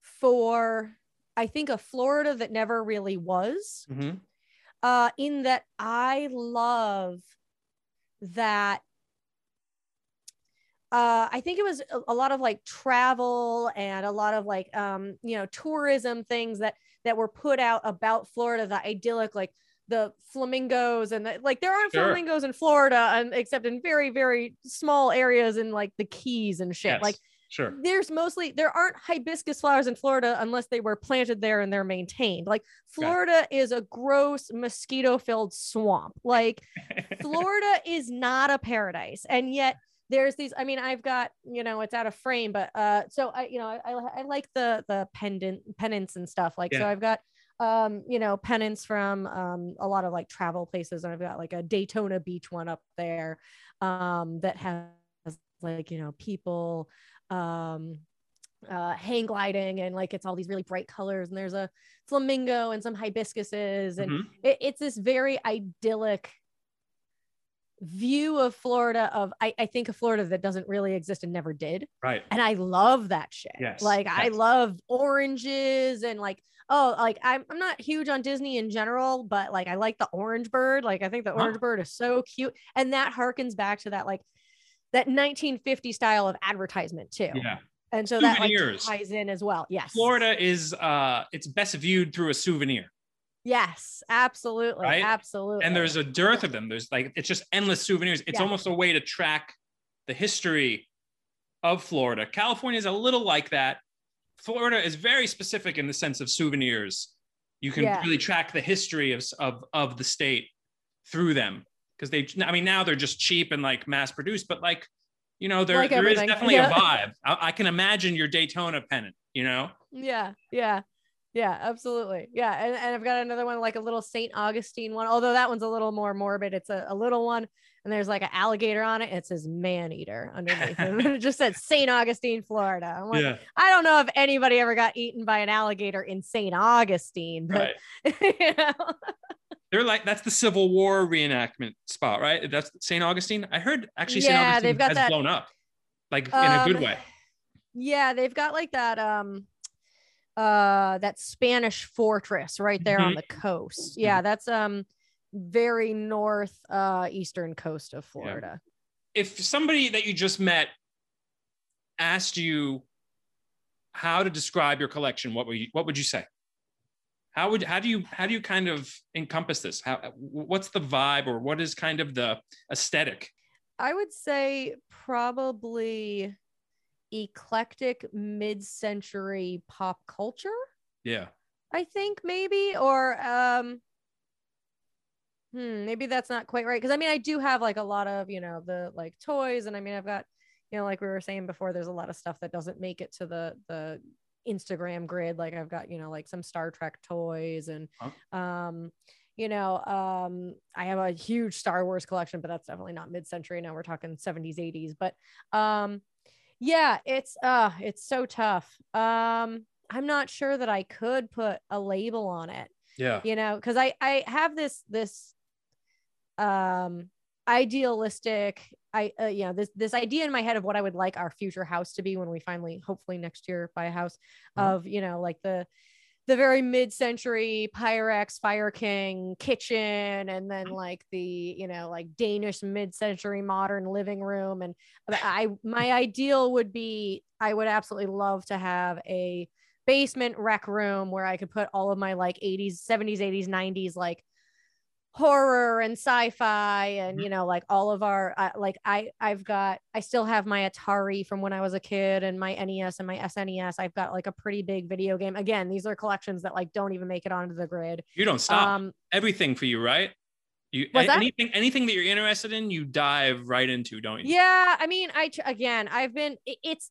for i think a florida that never really was Mhm. uh in that i love that uh i think it was a, a lot of like travel and a lot of like um you know tourism things that that were put out about florida the idyllic like the flamingos and the, like there aren't Sure. flamingos in florida and except in very very small areas in like the keys and shit Yes, like sure there's mostly there aren't hibiscus flowers in Florida unless they were planted there and they're maintained. Like Florida is a gross mosquito filled swamp. Like Florida is not a paradise. And yet there's these I mean I've got, you know, it's out of frame but uh so I you know I I, I like the the pendant pennants and stuff like so I've got um you know pennants from um a lot of like travel places and I've got like a Daytona Beach one up there um that has like you know people um uh hang gliding and like it's all these really bright colors and there's a flamingo and some hibiscuses and Mhm. it, it's this very idyllic view of Florida of I, I think of Florida that doesn't really exist and never did. right And I love that shit. Yes, Like I love oranges and like oh like I'm I'm not huge on Disney in general, but like I like the orange bird. Like I think the orange bird is so cute. And that harkens back to that like that 1950 style of advertisement too. yeah And so that like ties in as well. Yes. florida is uh it's best viewed through a souvenir Yes, absolutely. Right? Absolutely. and there's a dearth of them there's like it's just endless souvenirs it's Yeah. almost a way to track the history of florida california is a little like that florida is very specific in the sense of souvenirs you can Yeah. really track the history of, of of the state through them because they i mean now they're just cheap and like mass produced but like you know there, Like there is definitely Yeah. a vibe I, I can imagine your daytona pennant you know yeah, yeah. Yeah, absolutely. Yeah. And, and I've got another one, like a little St. Augustine one, although that one's a little more morbid. It's a, a little one, and there's like an alligator on it. It says man eater underneath. it just said St. Augustine, Florida. I'm like, I don't know if anybody ever got eaten by an alligator in St. Augustine, but right you know, They're like that's the Civil War reenactment spot, right? That's St. Augustine. I heard actually St. Yeah, Augustine they've got has that- blown up, like in a good Um, way. yeah, they've got like that um uh that Spanish fortress right there on Mhm. the coast. Yeah, that's um very north uh eastern coast of Florida. If somebody that you just met asked you how to describe your collection, what would you what would you say? How would how do you how do you kind of encompass this? How what's the vibe or what is kind of the aesthetic? I would say probably eclectic mid-century pop culture. Yeah. I think maybe or um hmm, maybe that's not quite right because I mean I do have like a lot of you know the like toys and I mean I've got you know like we were saying before there's a lot of stuff that doesn't make it to the the Instagram grid like I've got you know like some Star Trek toys and um you know um I have a huge Star Wars collection but that's definitely not mid-century now we're talking 70s 80s but um yeah it's uh it's so tough um I'm not sure that I could put a label on it Yeah. you know because i i have this this um idealistic i uh, you know this this idea in my head of what i would like our future house to be when we finally hopefully next year buy a house Mhm. of you know like the the very mid-century Pyrex Fire King kitchen and then mm. like the you know like Danish mid-century modern living room and I my ideal would be I would absolutely love to have a basement rec room where I could put all of my like 80s 70s 80s 90s like horror and sci-fi and Mhm. you know like all of our uh, like i i've got i still have my atari from when i was a kid and my nes and my snes i've got like a pretty big video game again these are collections that like don't even make it onto the grid You don't stop. um Everything for you, right? You What's that? anything anything that you're interested in, you dive right into, don't you? yeah i mean i again i've been it's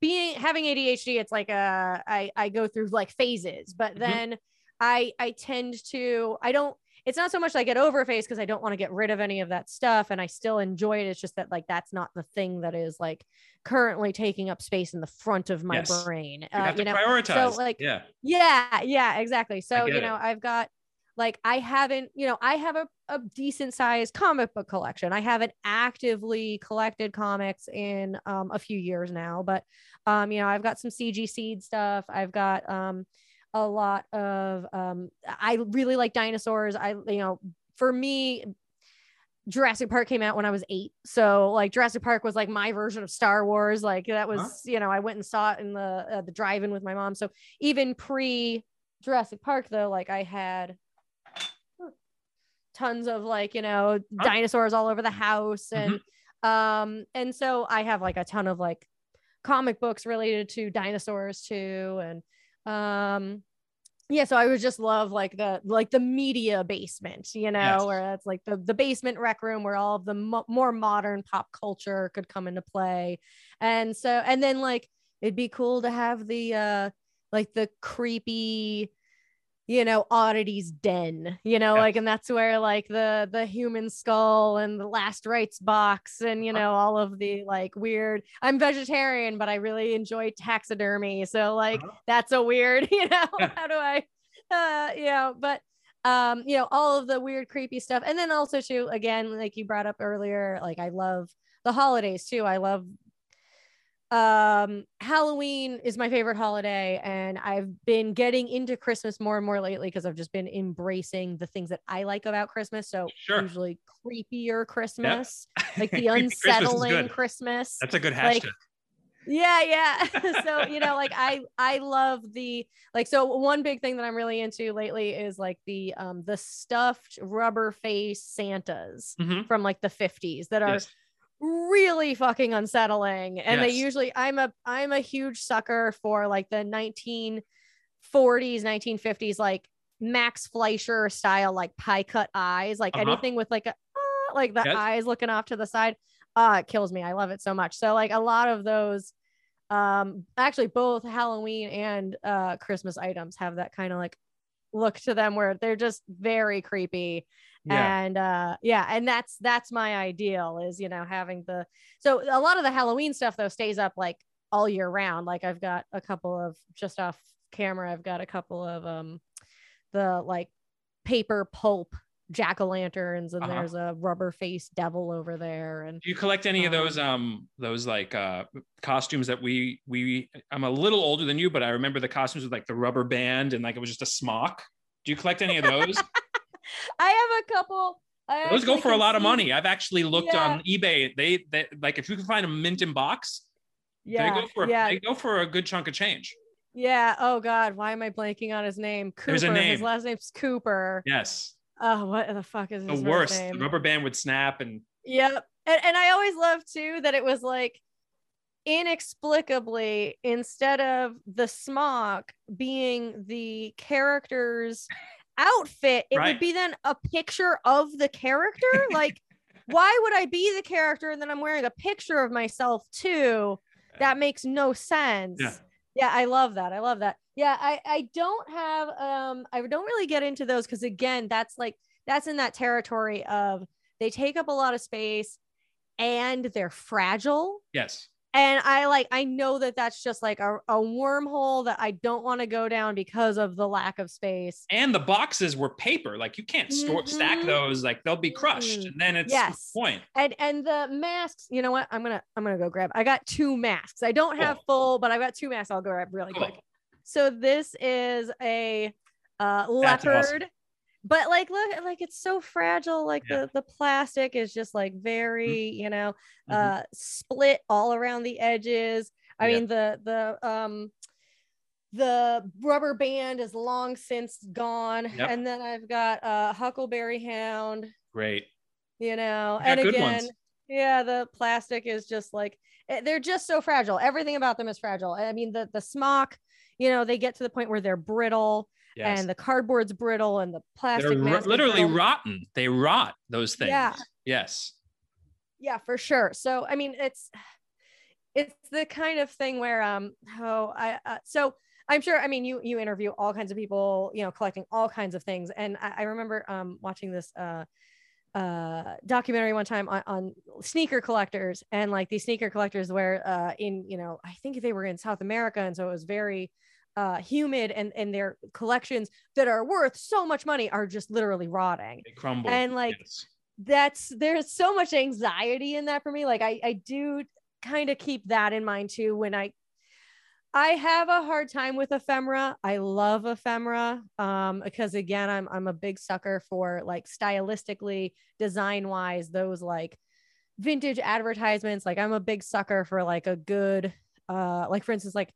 being having adhd it's like a i i go through like phases but Mhm. then i i tend to i don't it's not so much I get over phase because I don't want to get rid of any of that stuff and I still enjoy it. It's just that like that's not the thing that is like currently taking up space in the front of my Yes. brain. You Uh, have to you know, prioritize. so, like, yeah. yeah, yeah, exactly. So, you it. know, I've got like I haven't, you know, I have a, a decent sized comic book collection. I haven't actively collected comics in um, a few years now, but um, you know, I've got some CGC stuff. I've got um a lot of um I really like dinosaurs. I you know, for me Jurassic Park came out when I was 8. So like Jurassic Park was like my version of Star Wars. Like that was, Huh? you know, I went and saw it in the uh, the drive-in with my mom. So even pre Jurassic Park though, like I had tons of like, you know, Huh? dinosaurs all over the house and Mm-hmm. um and so I have like a ton of like comic books related to dinosaurs too and um yeah so i would just love like the like the media basement you know Yes. where it's like the the basement rec room where all of the mo- more modern pop culture could come into play and so and then like it'd be cool to have the uh like the creepy you know oddities den you know like and that's where like the the human skull and the last rites box and you know all of the like weird i'm vegetarian but i really enjoy taxidermy so like Uh-huh. that's a weird you know Yeah. how do i uh you know but um you know all of the weird creepy stuff and then also too again like you brought up earlier like i love the holidays too i love um halloween is my favorite holiday and i've been getting into christmas more and more lately because i've just been embracing the things that i like about christmas so Sure. usually creepier christmas like the Creepy Christmas unsettling christmas That's a good like, hashtag. yeah yeah so you know like i i love the like so one big thing that i'm really into lately is like the um the stuffed rubber face santas Mhm. from like the 50s that are Yes. Really fucking unsettling and they usually i'm a i'm a huge sucker for like the 1940s 1950s like max fleischer style like pie cut eyes like Uh-huh. anything with like a ah, like the Yes. eyes looking off to the side uh it kills me i love it so much so like a lot of those um actually both halloween and uh christmas items have that kind of like look to them where they're just very creepy Yeah. and uh yeah and that's that's my ideal is you know having the so a lot of the halloween stuff though stays up like all year round like i've got a couple of just off camera i've got a couple of um the like paper pulp jack-o'-lanterns and Uh-huh. there's a rubber face devil over there and Do you collect any of those um those like uh costumes that we we I'm a little older than you, but I remember the costumes with like the rubber band and like it was just a smock. Do you collect any of those? i have a couple I those go for a lot of money. I've actually looked Yeah. on eBay. They, they like if you can find a mint in box, yeah they go for yeah they go for a good chunk of change. yeah oh god why am i blanking on his name cooper There's a name. his last name's cooper Yes. Oh what the fuck is The worst. The rubber band would snap and Yep. And, and I always love too that it was like inexplicably instead of the smock being the character's outfit, it Right. would be then a picture of the character. Like, why would I be the character and then I'm wearing a picture of myself too? That makes no sense. Yeah. Yeah, I love that. I love that. Yeah, I I don't have um I don't really get into those because again, that's like that's in that territory of they take up a lot of space and they're fragile yes. and i like i know that that's just like a, a wormhole that i don't want to go down because of the lack of space And the boxes were paper. Like you can't store stack Mhm. those. Like they'll be crushed. Mhm. And then it's Yes. the point. and and the masks you know what i'm gonna i'm gonna go grab i got two masks i don't have Cool. full but i've got two masks i'll go grab really Cool. quick so this is a uh, leopard. awesome. But like look like it's so fragile like Yeah. the the plastic is just like very you know Mhm. uh split all around the edges I Yeah. mean the the um the rubber band is long since gone Yep. and then I've got a Huckleberry Hound Great. you know and again ones. Yeah the plastic is just like eh, they're just so fragile everything about them is fragile i mean the the smock you know they get to the point where they're brittle Yes. and the cardboard's brittle and the plastic They're is literally brittle. rotten. They rot those things. Yeah. Yes. yeah for sure so i mean it's it's the kind of thing where um oh i uh, so i'm sure i mean you you interview all kinds of people you know collecting all kinds of things and i, I remember um watching this uh uh documentary one time on, on sneaker collectors and like these sneaker collectors where uh in you know i think they were in south america and so it was very uh humid and and their collections that are worth so much money are just literally rotting They crumble. And, like, Yes. that's there's so much anxiety in that for me like i i do kind of keep that in mind too when i i have a hard time with ephemera i love ephemera um because again i'm i'm a big sucker for like stylistically design wise those like vintage advertisements like i'm a big sucker for like a good uh like for instance like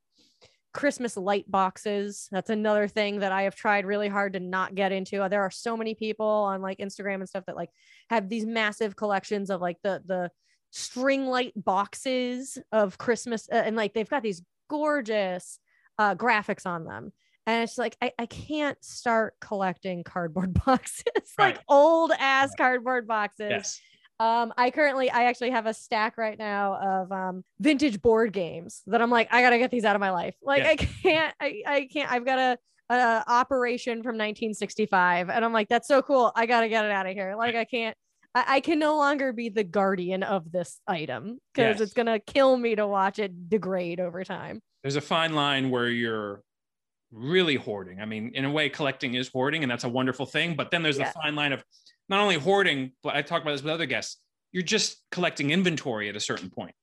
Christmas light boxes. That's another thing that I have tried really hard to not get into. There are so many people on like Instagram and stuff that like have these massive collections of like the the string light boxes of Christmas uh, and like they've got these gorgeous uh graphics on them. And it's like I, I can't start collecting cardboard boxes, like old ass cardboard boxes. yes. Um, I currently, I actually have a stack right now of um, vintage board games that I'm like, I gotta get these out of my life. Like, Yeah. I can't, I, I can't. I've got a, a operation from 1965, and I'm like, that's so cool. I gotta get it out of here. Like, I can't. I, I can no longer be the guardian of this item because Yes. it's gonna kill me to watch it degrade over time. There's a fine line where you're really hoarding. I mean, in a way, collecting is hoarding, and that's a wonderful thing. But then there's Yeah. the fine line of not only hoarding, but I talk about this with other guests. You're just collecting inventory at a certain point.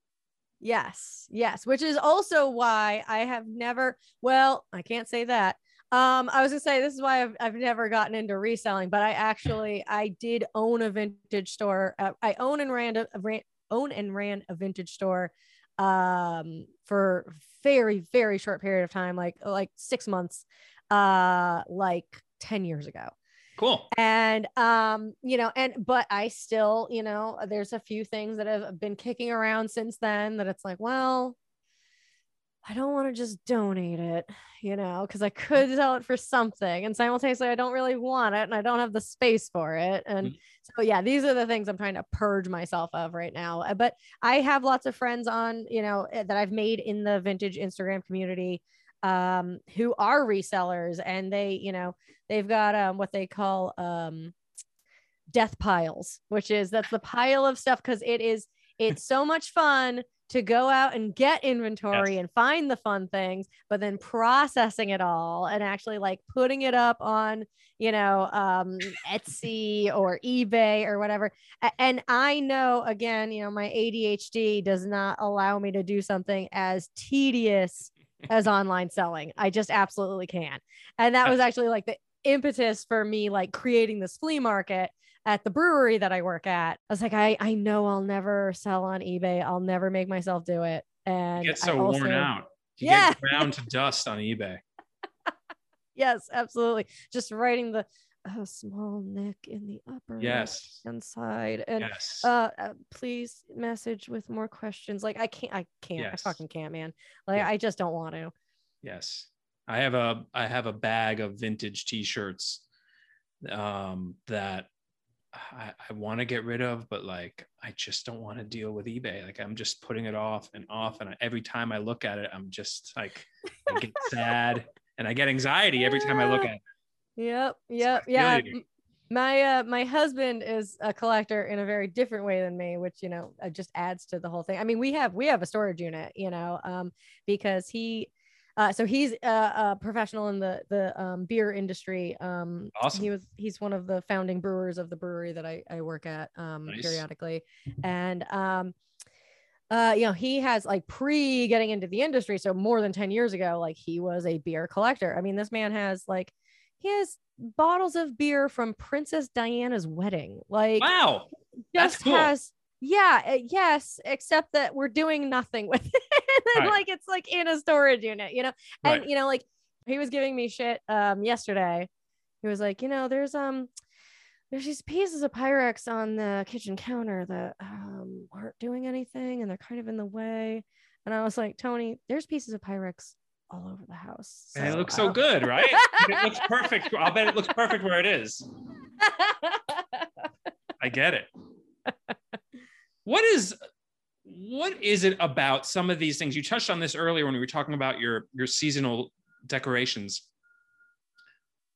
Yes, yes, which is also why I have never, well, I can't say that. Um, I was gonna say this is why I've, I've never gotten into reselling, but I actually I did own a vintage store. Uh, I own and ran a, ran own and ran a vintage store um for very very short period of time like like 6 months uh like 10 years ago Cool. and um you know and but i still you know there's a few things that have been kicking around since then that it's like well i don't want to just donate it you know because i could sell it for something and simultaneously i don't really want it and i don't have the space for it and Mhm. so yeah these are the things i'm trying to purge myself of right now Uh, but i have lots of friends on you know eh, that i've made in the vintage instagram community um who are resellers and they you know they've got um what they call um death piles which is that's the pile of stuff because it is it's so much fun to go out and get inventory Yes. and find the fun things but then processing it all and actually like putting it up on you know um etsy or ebay or whatever. And i know again you know my adhd does not allow me to do something as tedious as online selling. I just absolutely can't. And that was actually like the impetus for me like creating this flea market at the brewery that I work at. I was like, I, I know I'll never sell on eBay. I'll never make myself do it. And You get so also- worn out. You Yeah. get ground to dust on eBay. Yes, absolutely. Just writing the a small nick in the upper Yes. hand side. And Yes. uh, uh please message with more questions. Like I can't I can't. Yes. I fucking can't, man. Like Yeah. I just don't want to. Yes. I have a I have a bag of vintage t-shirts um that I, I want to get rid of, but like I just don't want to deal with eBay. Like I'm just putting it off and off. And I, every time I look at it, I'm just like I get sad and I get anxiety every time I look at it. Yep. Yep. I Yeah. My uh my husband is a collector in a very different way than me, which you know uh, just adds to the whole thing. I mean, we have we have a storage unit, you know, um, because he, uh, so he's a, a professional in the the um, beer industry. Um, Awesome. He was he's one of the founding brewers of the brewery that I I work at um Nice. periodically, and um. uh, you know, he has like pre getting into the industry, so more than 10 years ago, like he was a beer collector. I mean, this man has like he has bottles of beer from Princess Diana's wedding. Like wow. Just cool. has yeah, uh, yes, except that we're doing nothing with it. and Right. like it's like in a storage unit, you know. And Right. you know, like he was giving me shit um yesterday. He was like, you know, there's um there's these pieces of Pyrex on the kitchen counter that um aren't doing anything and they're kind of in the way. And I was like, Tony, there's pieces of Pyrex all over the house. And it looks so good, right? it looks perfect. I'll bet it looks perfect where it is. I get it. What is what is it about some of these things? You touched on this earlier when we were talking about your your seasonal decorations.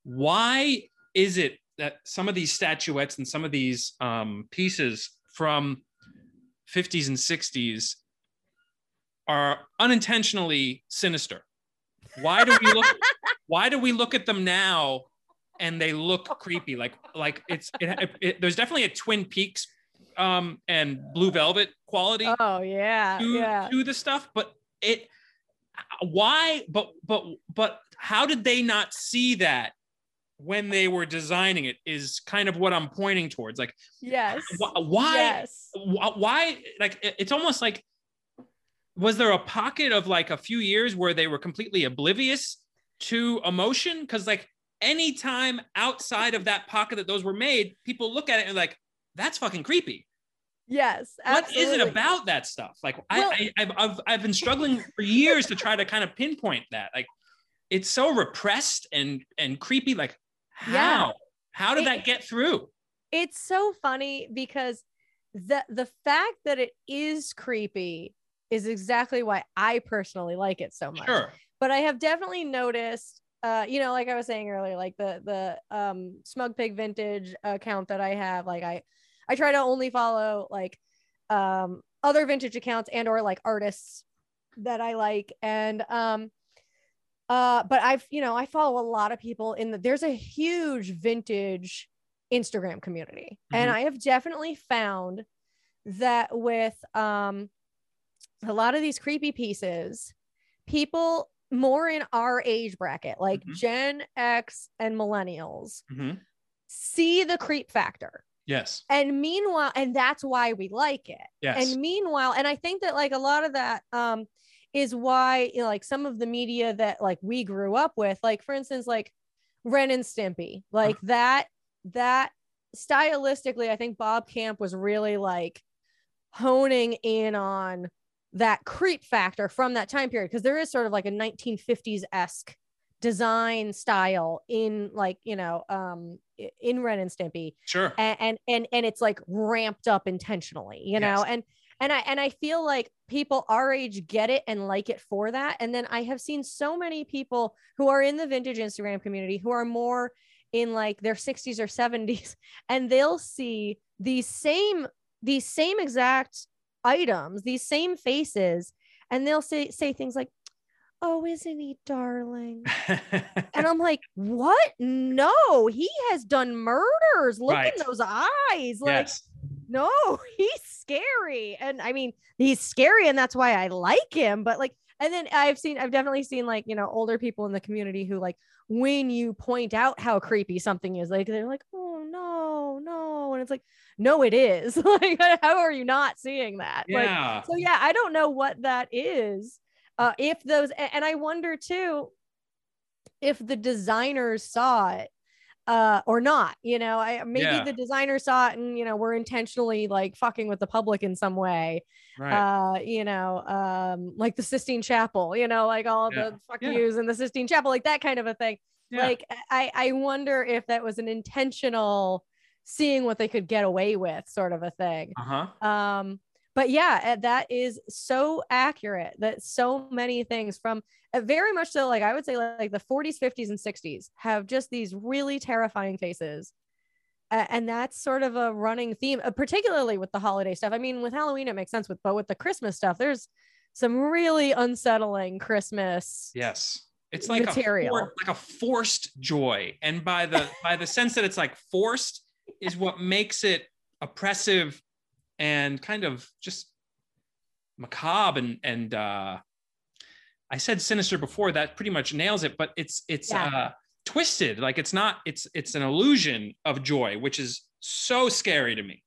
Why is it that some of these statuettes and some of these um, pieces from 50s and 60s are unintentionally sinister? Why do we look why do we look at them now and they look creepy like like it's it, it, there's definitely a twin peaks um and blue velvet quality oh yeah, to, yeah. to the stuff but it why but but but how did they not see that when they were designing it is kind of what i'm pointing towards like Yes. why Yes. why like it's almost like was there a pocket of like a few years where they were completely oblivious to emotion because like anytime outside of that pocket that those were made people look at it and like that's fucking creepy Yes. what is it about that stuff like Well- I, I I've, I've i've been struggling for years to try to kind of pinpoint that like it's so repressed and and creepy like how Yeah. how did It- that get through it's so funny because the the fact that it is creepy is exactly why I personally like it so much. sure But I have definitely noticed uh you know like I was saying earlier like the the um smug pig vintage account that I have like I I try to only follow like um other vintage accounts and or like artists that I like and um uh but I've you know I follow a lot of people in the there's a huge vintage Instagram community and Mhm. I have definitely found that with um a lot of these creepy pieces people more in our age bracket like Mhm. Gen X and millennials Mhm. see the creep factor yes. And meanwhile and that's why we like it. Yes. And meanwhile and i think that like a lot of that um is why you know, like some of the media that like we grew up with like for instance like ren and stimpy like that that stylistically i think bob camp was really like honing in on that creep factor from that time period because there is sort of like a 1950s-esque design style in like you know um in ren and stimpy. Sure. And and and, and it's like ramped up intentionally you know? Yes. and and i and i feel like people our age get it and like it for that. And then i have seen so many people who are in the vintage instagram community who are more in like their 60s or 70s and they'll see these same these same exact items these same faces and they'll say say things like oh isn't he darling and I'm like, what? No, he has done murders. Look Right. in those eyes. Like, yes no, he's scary. And I mean, he's scary, and that's why I like him. But like, and then I've seen, I've definitely seen like, you know, older people in the community who like when you point out how creepy something is, like they're like, oh no, no. And it's like, no, it is. like, how are you not seeing that? Like, yeah so yeah, I don't know what that is. Uh, if those, and I wonder too, if the designers saw it uh or not you know i maybe Yeah. the designer saw it and you know we're intentionally like fucking with the public in some way right uh you know um like the sistine chapel you know like all Yeah. the fuck Yeah. yous in the sistine chapel like that kind of a thing like i i wonder if that was an intentional seeing what they could get away with sort of a thing uh-huh um but yeah uh, that is so accurate that so many things from uh, very much so like i would say like, like the 40s 50s and 60s have just these really terrifying faces uh, and that's sort of a running theme uh, particularly with the holiday stuff i mean with halloween it makes sense with but with the christmas stuff there's some really unsettling christmas Yes. It's like a Material. for- like a forced joy. And by the by the sense that it's like forced is what makes it oppressive and kind of just macabre and and uh I said sinister before that pretty much nails it, but it's it's Yeah. uh twisted. Like it's not it's it's an illusion of joy, which is so scary to me.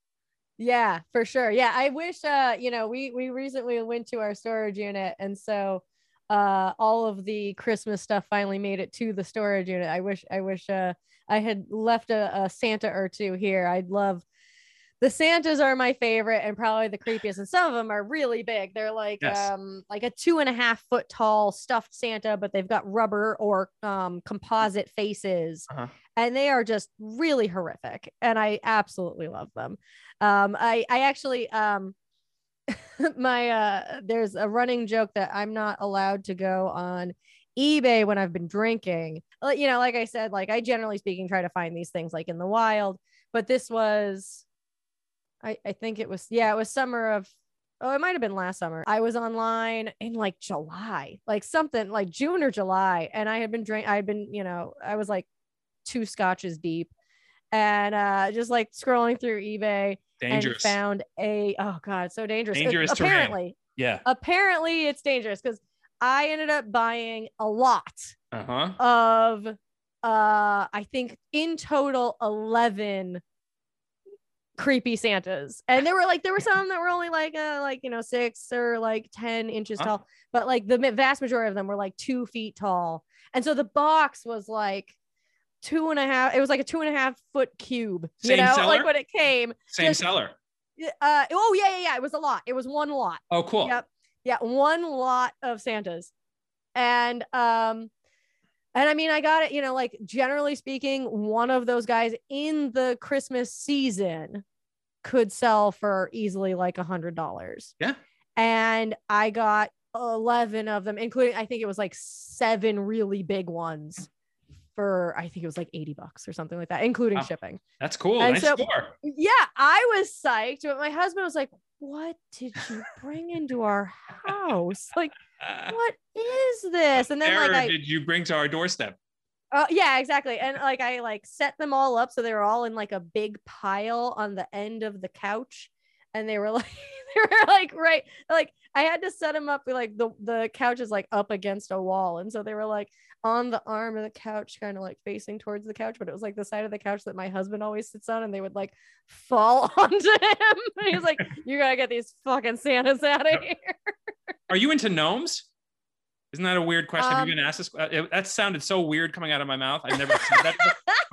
Yeah, for sure. Yeah, I wish uh, you know, we we recently went to our storage unit and so uh all of the Christmas stuff finally made it to the storage unit. I wish I wish uh I had left a, a Santa or two here. I'd love the Santas are my favorite and probably the creepiest, and some of them are really big. They're like Yes. um like a two and a half foot tall stuffed Santa, but they've got rubber or um composite faces, Uh-huh. and they are just really horrific. And I absolutely love them. Um, I I actually um my uh there's a running joke that I'm not allowed to go on eBay when I've been drinking. You know, like I said, like I generally speaking try to find these things like in the wild, but this was I I think it was yeah, it was summer of oh, it might have been last summer. I was online in like July, like something like June or July, and I had been drink I had been, you know, I was like two scotches deep and uh just like scrolling through eBay Dangerous. and found a oh god, so dangerous. Dangerous terrain. apparently, yeah. apparently it's dangerous because I ended up buying a lot Uh-huh. of uh I think in total 11 creepy Santas. And there were like there were some that were only like uh like you know six or like 10 inches Huh? tall, but like the vast majority of them were like two feet tall. And so the box was like two and a half, it was like a two and a half foot cube, you Same know, seller? like when it came. Same just- seller. Uh oh yeah, yeah, yeah. It was a lot. It was one lot. Oh, cool. Yep. Yeah, one lot of Santas. And um and I mean I got it, you know, like generally speaking, one of those guys in the Christmas season could sell for easily like a hundred dollars. Yeah. And I got 11 of them, including I think it was like seven really big ones for I think it was like 80 bucks or something like that, including Wow. shipping. That's cool. And nice so- score. Yeah, I was psyched, but my husband was like, What did you bring into our house? Like, what is this? And then error like I did you bring to our doorstep? uh, yeah, exactly. And like I like set them all up so they were all in like a big pile on the end of the couch. And they were like they were like right like I had to set him up like the the couch is like up against a wall. And so they were like on the arm of the couch, kind of like facing towards the couch, but it was like the side of the couch that my husband always sits on, and they would like fall onto him. And he was like, You gotta get these fucking Santas out of here. Are you into gnomes? Isn't that a weird question? Have you Um, been asked this? Uh, it- that sounded so weird coming out of my mouth. I've never said that.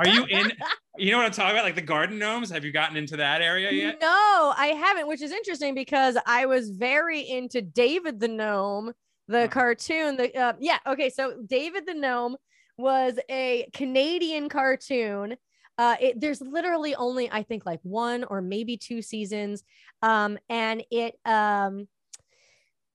Are you in? You know what I'm talking about? Like the garden gnomes? Have you gotten into that area yet? No, I haven't, which is interesting because I was very into David the Gnome, the Huh. cartoon. The uh, yeah, okay, so David the Gnome was a Canadian cartoon. Uh, it, there's literally only I think like one or maybe two seasons, um, and it um,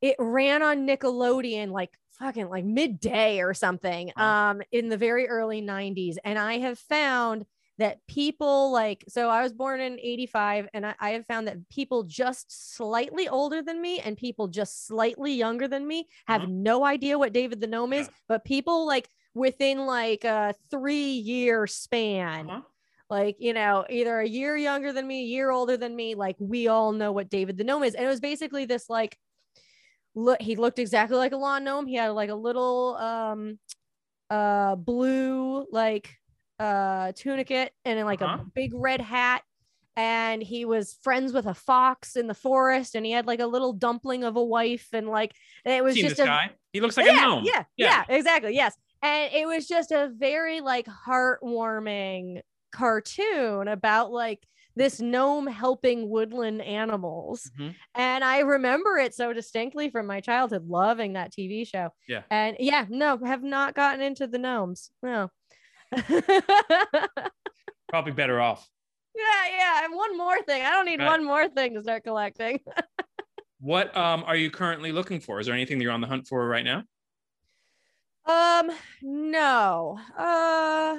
it ran on Nickelodeon like fucking like midday or something, Huh. um, in the very early '90s, and I have found that people like so i was born in 85 and I, I have found that people just slightly older than me and people just slightly younger than me have Uh-huh. no idea what david the gnome is Yeah. but people like within like a three year span Uh-huh. like you know either a year younger than me a year older than me like we all know what david the gnome is and it was basically this like look he looked exactly like a lawn gnome he had like a little um uh blue like uh tunicate and like Uh-huh. a big red hat and he was friends with a fox in the forest and he had like a little dumpling of a wife and like and it was Seen just a guy? He looks like yeah, a gnome. Yeah, Yeah. yeah, exactly. Yes. And it was just a very like heartwarming cartoon about like this gnome helping woodland animals. Mhm. And I remember it so distinctly from my childhood, loving that TV show. Yeah. And yeah, no, have not gotten into the gnomes. No. Probably better off. Yeah, yeah. And one more thing. I don't need Right. one more thing to start collecting. What um are you currently looking for? Is there anything that you're on the hunt for right now? Um, no. Uh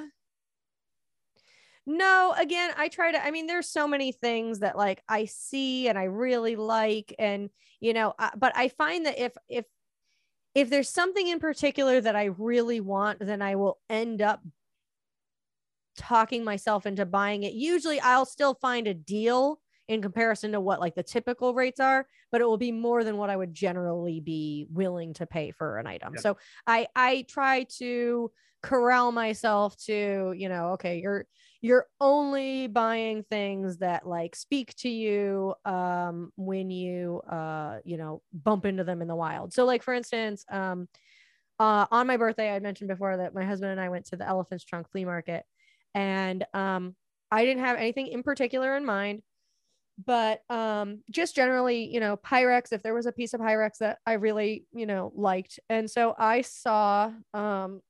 no, again, I try to I mean there's so many things that like I see and I really like and you know, uh, but I find that if if if there's something in particular that I really want, then I will end up talking myself into buying it. Usually I'll still find a deal, in comparison to what like the typical rates are, but it will be more than what I would generally be willing to pay for an item. Yeah. So I I try to corral myself to, you know, okay, you're you're only buying things that like speak to you um when you uh you know bump into them in the wild. So like for instance, um uh, on my birthday, I mentioned before that my husband and I went to the Elephant's Trunk flea market, and um, I didn't have anything in particular in mind, but um, just generally, you know, Pyrex. If there was a piece of Pyrex that I really, you know, liked, and so I saw. Um,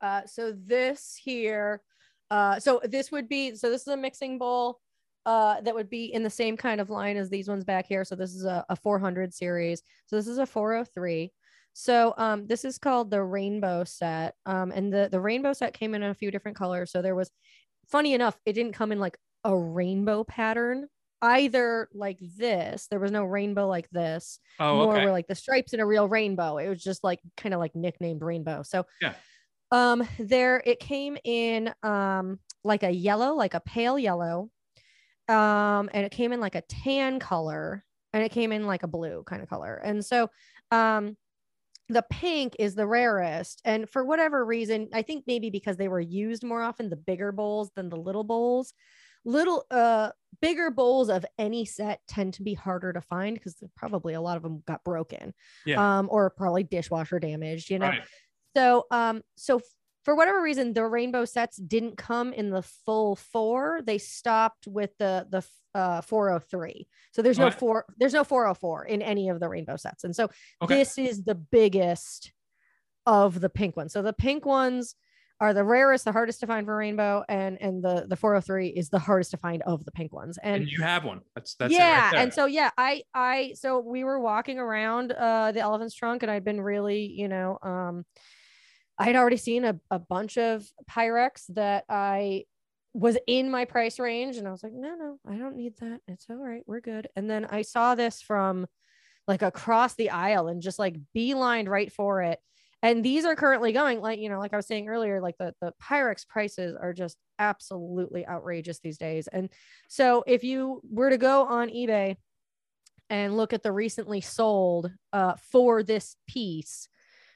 uh, so this here, uh, so this would be so this is a mixing bowl. Uh, that would be in the same kind of line as these ones back here. So this is a, a 400 series. So this is a 403. So um, this is called the rainbow set. Um, and the, the rainbow set came in a few different colors. So there was, funny enough, it didn't come in like a rainbow pattern either like this. There was no rainbow like this. Oh, Nor okay. were like the stripes in a real rainbow. It was just like kind of like nicknamed rainbow. So Yeah. Um there it came in um like a yellow, like a pale yellow. Um, and it came in like a tan color and it came in like a blue kind of color. And so um the pink is the rarest and for whatever reason i think maybe because they were used more often the bigger bowls than the little bowls little uh bigger bowls of any set tend to be harder to find because probably a lot of them got broken Yeah. um or probably dishwasher damaged you know Right. So um so for whatever reason the rainbow sets didn't come in the full four they stopped with the the uh 403 so there's no What? four there's no 404 in any of the rainbow sets and so Okay. this is the biggest of the pink ones so the pink ones are the rarest the hardest to find for rainbow and and the the 403 is the hardest to find of the pink ones and, and you have one. That's that's it yeah right there. and so yeah i i so we were walking around uh the elephant's trunk and i'd been really you know um i had already seen a, a bunch of pyrex that i was in my price range and i was like no no i don't need that. It's all right. We're good. And then i saw this from like across the aisle and just like beelined right for it. And these are currently going like you know like i was saying earlier like the the pyrex prices are just absolutely outrageous these days. And so if you were to go on ebay and look at the recently sold uh, for this piece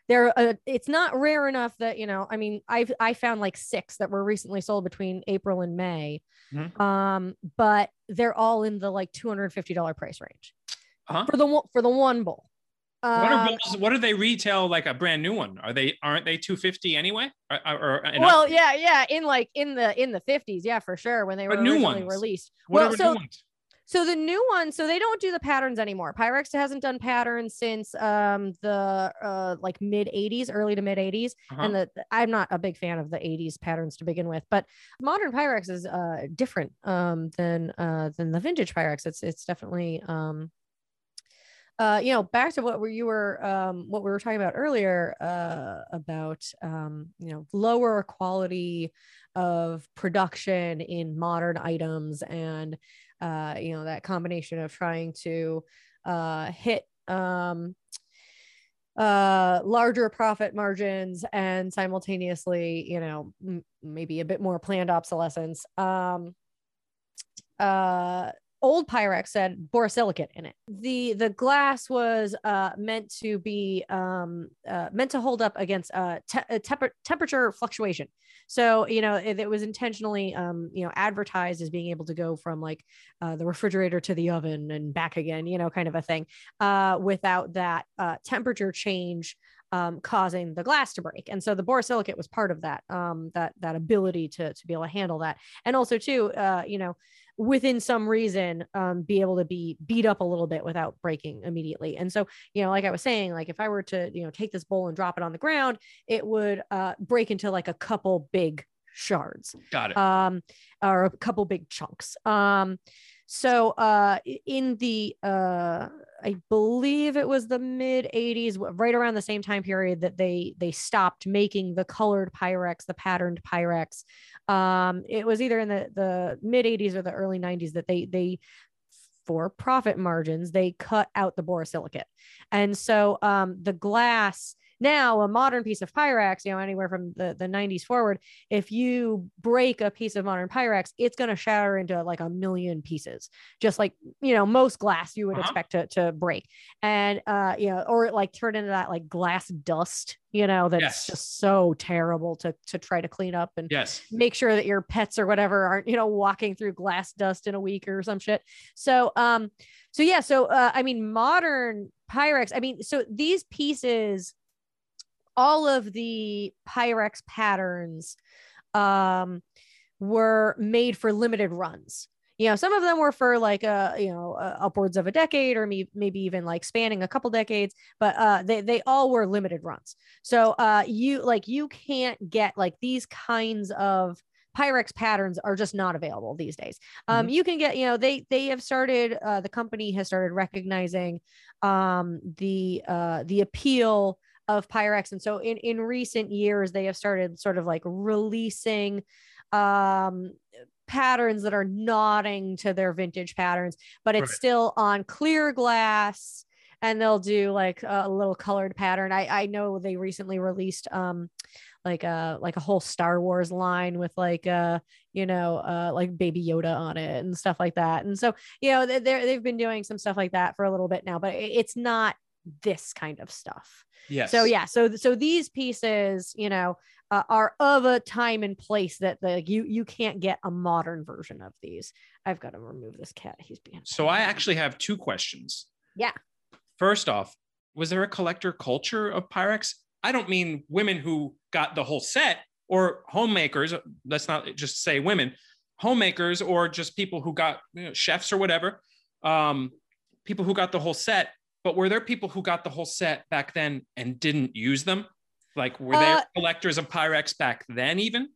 there uh, it's not rare enough that you know i mean i've i found like six that were recently sold between april and may Mhm. um but they're all in the like $250 price range Uh-huh. for the one for the one bowl What are Um, bills- what do they retail like a brand new one? Are they aren't they 250 anyway? Or, or, or well yeah yeah in like in the in the 50s yeah for sure when they were new ones. released what well are so new ones? So the new one, so they don't do the patterns anymore. Pyrex hasn't done patterns since um the uh like mid 80s, early to mid 80s. Uh-huh. And the I'm not a big fan of the 80s patterns to begin with, but modern Pyrex is uh different um than uh than the vintage Pyrex. It's it's definitely um uh you know back to what were you were um what we were talking about earlier uh about um you know lower quality of production in modern items and uh you know that combination of trying to uh hit um uh larger profit margins and simultaneously you know m- maybe a bit more planned obsolescence. Um uh old pyrex said borosilicate in it the the glass was uh meant to be um uh, meant to hold up against uh, te- uh temper- temperature fluctuation so you know it, it was intentionally um you know advertised as being able to go from like uh, the refrigerator to the oven and back again you know kind of a thing uh without that temperature change um, causing the glass to break. And so the borosilicate was part of that, um, that, that ability to, to be able to handle that. And also too, uh, you know, within some reason, um, be able to be beat up a little bit without breaking immediately. And so, you know, like I was saying, like if I were to, you know, take this bowl and drop it on the ground, it would, uh, break into like a couple big shards Got it. um or a couple big chunks um so uh in the uh i believe it was the mid 80s right around the same time period that they they stopped making the colored pyrex the patterned pyrex. Um it was either in the the mid 80s or the early 90s that they they for profit margins they cut out the borosilicate. And so um the glass Now, a modern piece of Pyrex, you know, anywhere from the, the 90s forward, if you break a piece of modern Pyrex, it's going to shatter into like a million pieces, just like, you know, most glass you would uh-huh. expect to, to break. And, uh, you know, or like turn into that like glass dust, you know, that's yes. just so terrible to, to try to clean up and yes. make sure that your pets or whatever aren't, you know, walking through glass dust in a week or some shit. So, um, so yeah, so uh, I mean, modern Pyrex. I mean, so these pieces, all of the Pyrex patterns, um, were made for limited runs. You know, some of them were for like a uh, you know uh, upwards of a decade or maybe maybe even like spanning a couple decades, but uh, they they all were limited runs. So uh, you like you can't get like these kinds of Pyrex patterns are just not available these days. Um, mm-hmm. You can get, you know, they they have started. Uh, the company has started recognizing um, the uh, the appeal of Pyrex, and so in in recent years they have started sort of like releasing um, patterns that are nodding to their vintage patterns, but it's right. still on clear glass. And they'll do like a little colored pattern. I, I know they recently released um, like a like a whole Star Wars line with like uh you know uh like Baby Yoda on it and stuff like that. And so you know they they've been doing some stuff like that for a little bit now, but it's not this kind of stuff. Yes. So yeah, so so these pieces, you know, uh, are of a time and place that like you you can't get a modern version of these. I've got to remove this cat. He's being. So I actually have two questions. Yeah. First off, was there a collector culture of Pyrex? I don't mean women who got the whole set or homemakers. Let's not just say women, homemakers or just people who got you know, chefs or whatever, um, people who got the whole set. But were there people who got the whole set back then and didn't use them? Like, were there uh, collectors of Pyrex back then, even?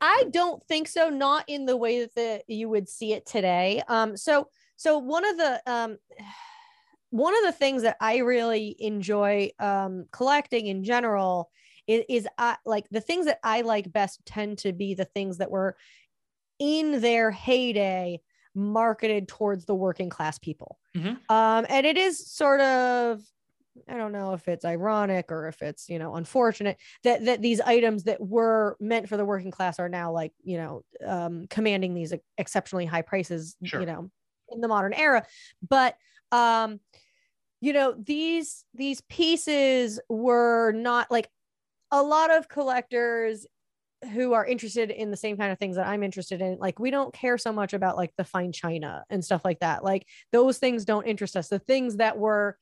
I don't think so. Not in the way that the, you would see it today. Um, so, so one of the um, one of the things that I really enjoy um, collecting in general is, is I, like the things that I like best tend to be the things that were in their heyday marketed towards the working class people. Mm-hmm. Um, and it is sort of I don't know if it's ironic or if it's you know unfortunate that that these items that were meant for the working class are now like you know um, commanding these exceptionally high prices sure. you know in the modern era but um you know these these pieces were not like a lot of collectors who are interested in the same kind of things that I'm interested in. Like, we don't care so much about like the fine china and stuff like that. Like, those things don't interest us. The things that were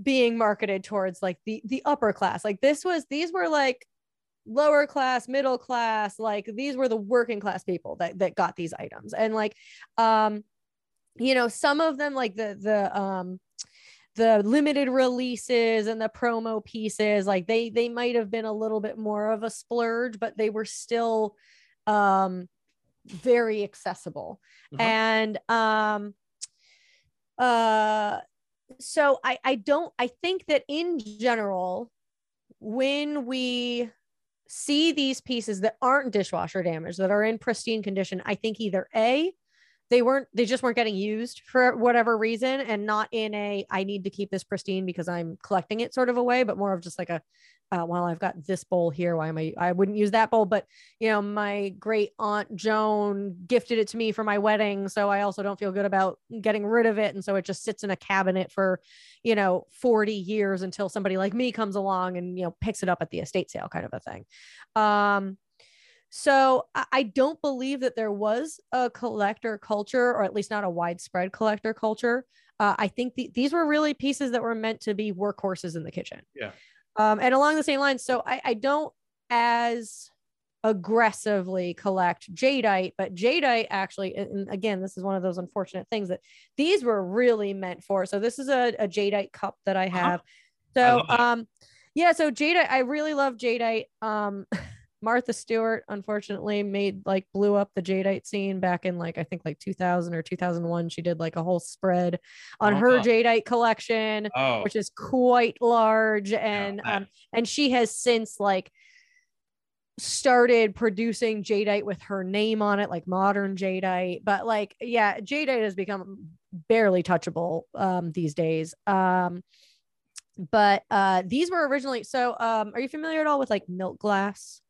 being marketed towards like the the upper class, like this was these were like lower class, middle class, like these were the working class people that that got these items. And like, um, you know, some of them like the the um the limited releases and the promo pieces like they they might have been a little bit more of a splurge but they were still um very accessible uh-huh. and um uh so i i don't i think that in general when we see these pieces that aren't dishwasher damaged that are in pristine condition i think either a they weren't they just weren't getting used for whatever reason and not in a i need to keep this pristine because i'm collecting it sort of a way but more of just like a uh, well i've got this bowl here. Why am i i wouldn't use that bowl. But you know my great aunt joan gifted it to me for my wedding so i also don't feel good about getting rid of it. And so it just sits in a cabinet for you know 40 years until somebody like me comes along and you know picks it up at the estate sale kind of a thing. Um so I don't believe that there was a collector culture, or at least not a widespread collector culture. Uh, I think the, these were really pieces that were meant to be workhorses in the kitchen. Yeah. Um, and along the same lines, so I, I don't as aggressively collect jadeite, but jadeite actually, and again, this is one of those unfortunate things that these were really meant for. So this is a, a jadeite cup that I uh-huh. have. Uh-huh. So I um, yeah, so jadeite, I really love jadeite. Um. Martha Stewart, unfortunately, made like blew up the jadeite scene back in like I think like 2000 or 2001. She did like a whole spread on oh, her jadeite collection, oh. which is quite large, and yeah, um, and she has since like started producing jadeite with her name on it, like modern jadeite. But like, yeah, jadeite has become barely touchable um, these days. Um, but uh these were originally so um are you familiar at all with like milk glass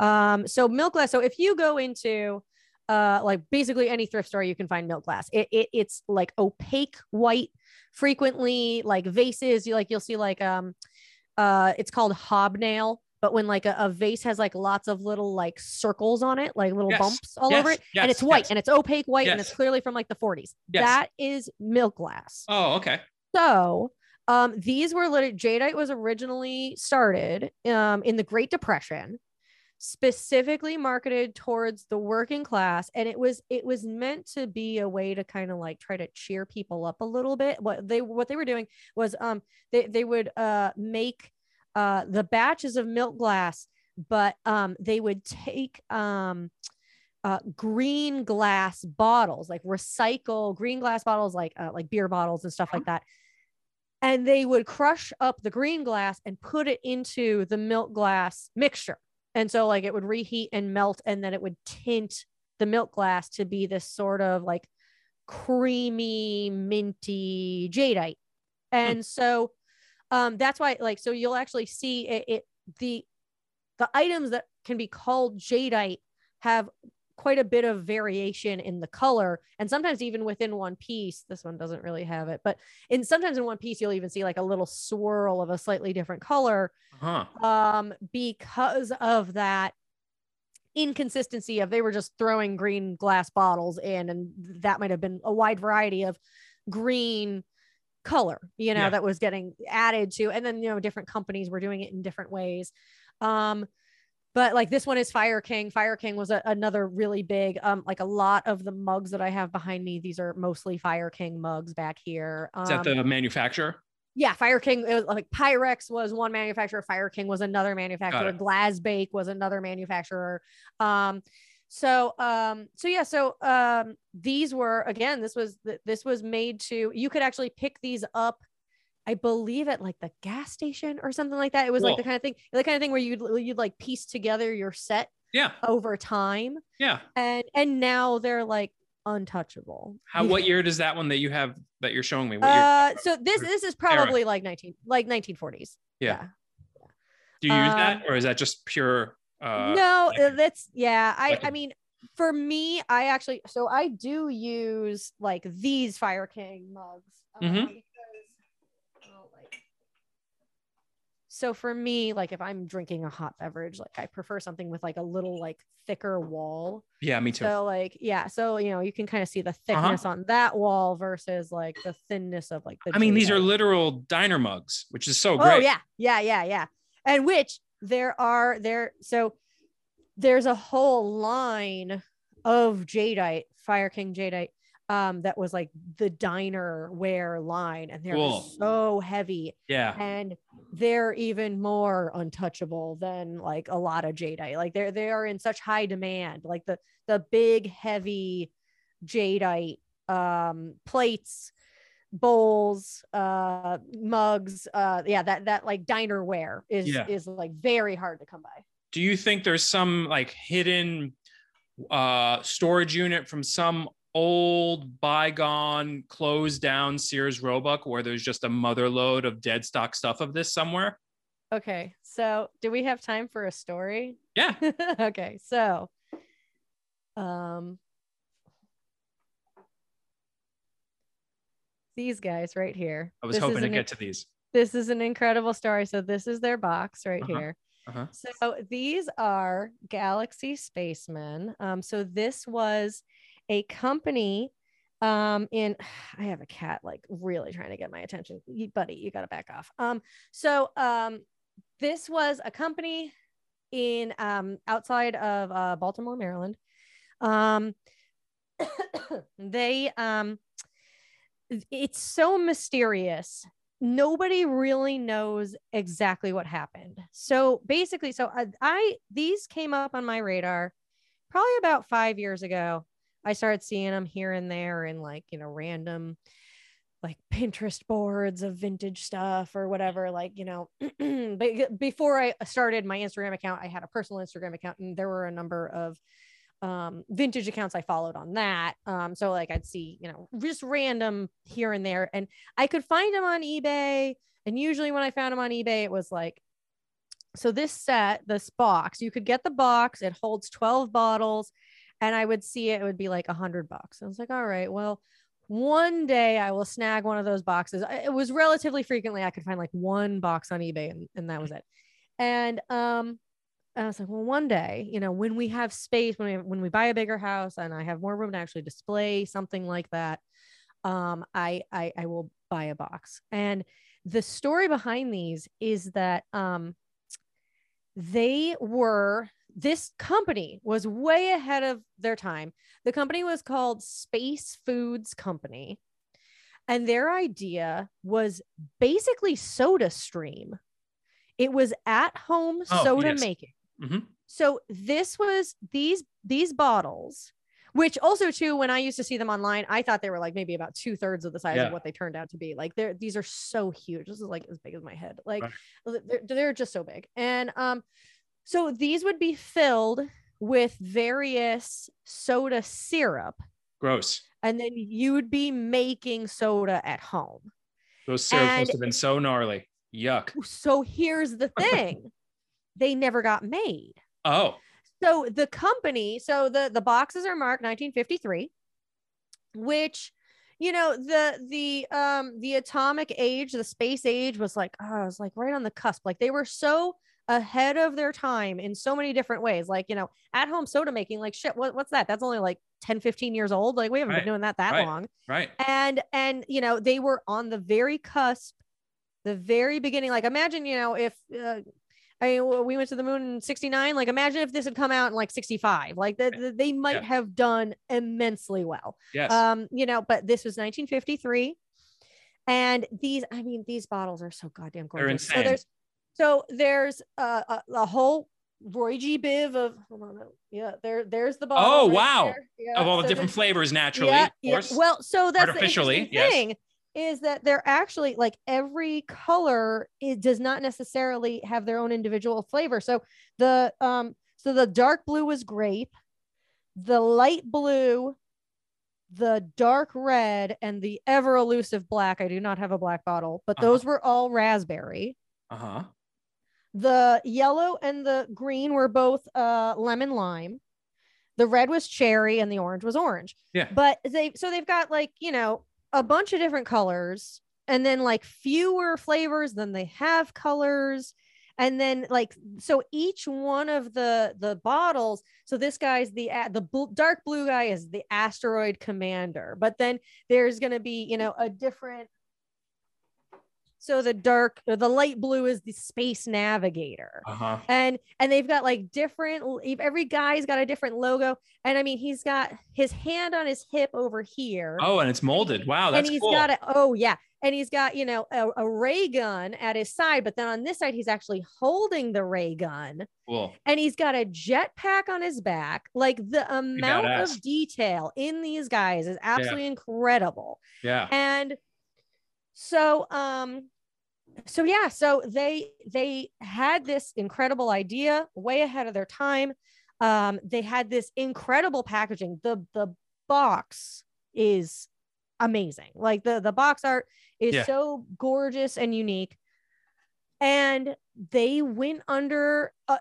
um so milk glass so if you go into uh like basically any thrift store you can find milk glass it, it it's like opaque white frequently like vases you like you'll see like um uh it's called hobnail but when like a, a vase has like lots of little like circles on it like little Yes. bumps all Yes. over it Yes. and it's white and it's opaque white and it's clearly from like the 40s Yes. that is milk glass Oh, okay. so um, these were lit- jadeite was originally started um, in the Great Depression, specifically marketed towards the working class, and it was it was meant to be a way to kind of like try to cheer people up a little bit. What they what they were doing was um they they would uh make uh the batches of milk glass, but um they would take um uh, green glass bottles, like recycle green glass bottles, like uh, like beer bottles and stuff like that. And they would crush up the green glass and put it into the milk glass mixture. And so, like, it would reheat and melt, and then it would tint the milk glass to be this sort of like creamy, minty jadeite. And so, um, that's why, like, so you'll actually see it, it the the items that can be called jadeite have quite a bit of variation in the color and sometimes even within one piece this one doesn't really have it but in sometimes in one piece you'll even see like a little swirl of a slightly different color Huh. um because of that inconsistency of they were just throwing green glass bottles in and that might have been a wide variety of green color you know Yeah. that was getting added to and then you know different companies were doing it in different ways um but like this one is fire king fire king was a, another really big um like a lot of the mugs that i have behind me these are mostly fire king mugs back here um, Is that the manufacturer? yeah, Fire King, it was like Pyrex was one manufacturer, Fire King was another manufacturer. Glasbake was another manufacturer. Um, so um, so yeah, so um, these were again, this was this was made to you could actually pick these up. I believe at like the gas station or something like that. It was like the kind of thing, the kind of thing where you'd you'd like piece together your set Yeah. over time, Yeah. and and now they're like untouchable. How? What year does that one that you have that you're showing me? What year? Uh, so this this is probably like nineteen like nineteen forties. Yeah. Do you use um, that, or is that just pure? Uh, no, like- uh, that's yeah. I like I mean, for me, I actually so I do use like these Fire King mugs. um, Mhm. because, oh, like- so for me, like if I'm drinking a hot beverage, like I prefer something with like a little like thicker wall. Yeah, me too. So like yeah, so you know you can kind of see the Uh-huh. thickness on that wall versus like the thinness of like the. I mean, these are literal diner mugs, which is so great. Oh yeah, yeah, yeah, yeah. And which there are there so there's a whole line of jadeite, Fire King jadeite, um, that was like the diner wear line, and they're Cool. so heavy Yeah. and they're even more untouchable than like a lot of jadeite. Like they're they are in such high demand. Like the the big heavy jadeite um plates bowls uh mugs uh yeah that that like dinerware is Yeah. is like very hard to come by Do you think there's some like hidden uh storage unit from some old bygone closed down Sears Roebuck where there's just a mother lode of dead stock stuff of this somewhere? okay so do we have time for a story Yeah. okay so um these guys right here I was This hoping to an- get to these. this is an incredible story so this is their box right Uh-huh. here Uh-huh. so these are galaxy spacemen um so this was a company um in i have a cat like really trying to get my attention. You, buddy you gotta back off. Um so um this was a company in um outside of uh baltimore maryland. Um they um it's so mysterious. Nobody really knows exactly what happened. So basically so I, I these came up on my radar probably about five years ago i started seeing them here and there in like you know random like pinterest boards of vintage stuff or whatever like you know before i started my instagram account i had a personal instagram account and there were a number of um, vintage accounts I followed on that. Um, so like I'd see, you know, just random here and there, and I could find them on eBay. And usually when I found them on eBay, it was like, so this set, this box, you could get the box. It holds 12 bottles, and I would see it, it would be like a hundred bucks. I was like, all right, well, one day I will snag one of those boxes. It was relatively frequently I could find like one box on eBay, and, and that was it. And um, and I was like, well, one day, you know, when we have space, when we when we buy a bigger house and I have more room to actually display something like that, um, I I, I will buy a box. And the story behind these is that um, they were this company was way ahead of their time. The company was called Space Foods Company. And their idea was basically SodaStream. It was at home Oh, soda yes. making. Mhm. So this was these these bottles, which also too, when I used to see them online, I thought they were like maybe about two thirds of the size Yeah. of what they turned out to be. Like they're these are so huge. This is like as big as my head. Like Right. they're, they're just so big. And um, so these would be filled with various soda syrup, Gross. and then you would be making soda at home. Those syrups And- must have been so gnarly. Yuck. So here's the thing they never got made. Oh, So the company, so the the boxes are marked 1953, which you know the the um the atomic age, the space age was like oh, it was like right on the cusp. Like they were so ahead of their time in so many different ways. Like you know, at home soda making, like shit, what, what's that? That's only like 10, 15 years old. Like we haven't Right, been doing that that right. long right. and and you know they were on the very cusp the very beginning like imagine you know if uh, I mean, we went to the moon in 69 like imagine if this had come out in like 65 like the, the- they might Yeah. have done immensely well Yes. um you know but this was 1953 and these i mean these bottles are so goddamn gorgeous so there's so there's uh, a, a whole Roy G. Biv of hold on, yeah, there, there's the bottle. Oh, right wow. Yeah, of all the so different flavors, naturally, yeah, of yeah. course. Well, so that's Artificially, the interesting yes. thing is that they're actually like every color it does not necessarily have their own individual flavor. So the um so the dark blue was grape, the light blue, the dark red, and the ever elusive black. I do not have a black bottle, but Uh-huh. those were all raspberry. Uh huh. The yellow and the green were both uh lemon lime. The red was cherry and the orange was orange. Yeah. But they so they've got like, you know, a bunch of different colors and then like fewer flavors than they have colors. And then like so each one of the the bottles so this guy's the the dark blue guy is the asteroid commander but then there's going to be you know a different so the dark or the light blue is the space navigator Uh huh. and and they've got like different every guy's got a different logo and i mean he's got his hand on his hip over here Oh, and it's molded. Wow, that's and he's cool. got a oh yeah and he's got you know a, a ray gun at his side but then on this side he's actually holding the ray gun cool. and he's got a jetpack on his back like the amount of detail in these guys is absolutely incredible Yeah. and so um so yeah so they they had this incredible idea way ahead of their time. Um they had this incredible packaging. The the box is amazing. Like the the box art is Yeah. so gorgeous and unique. And they went under uh,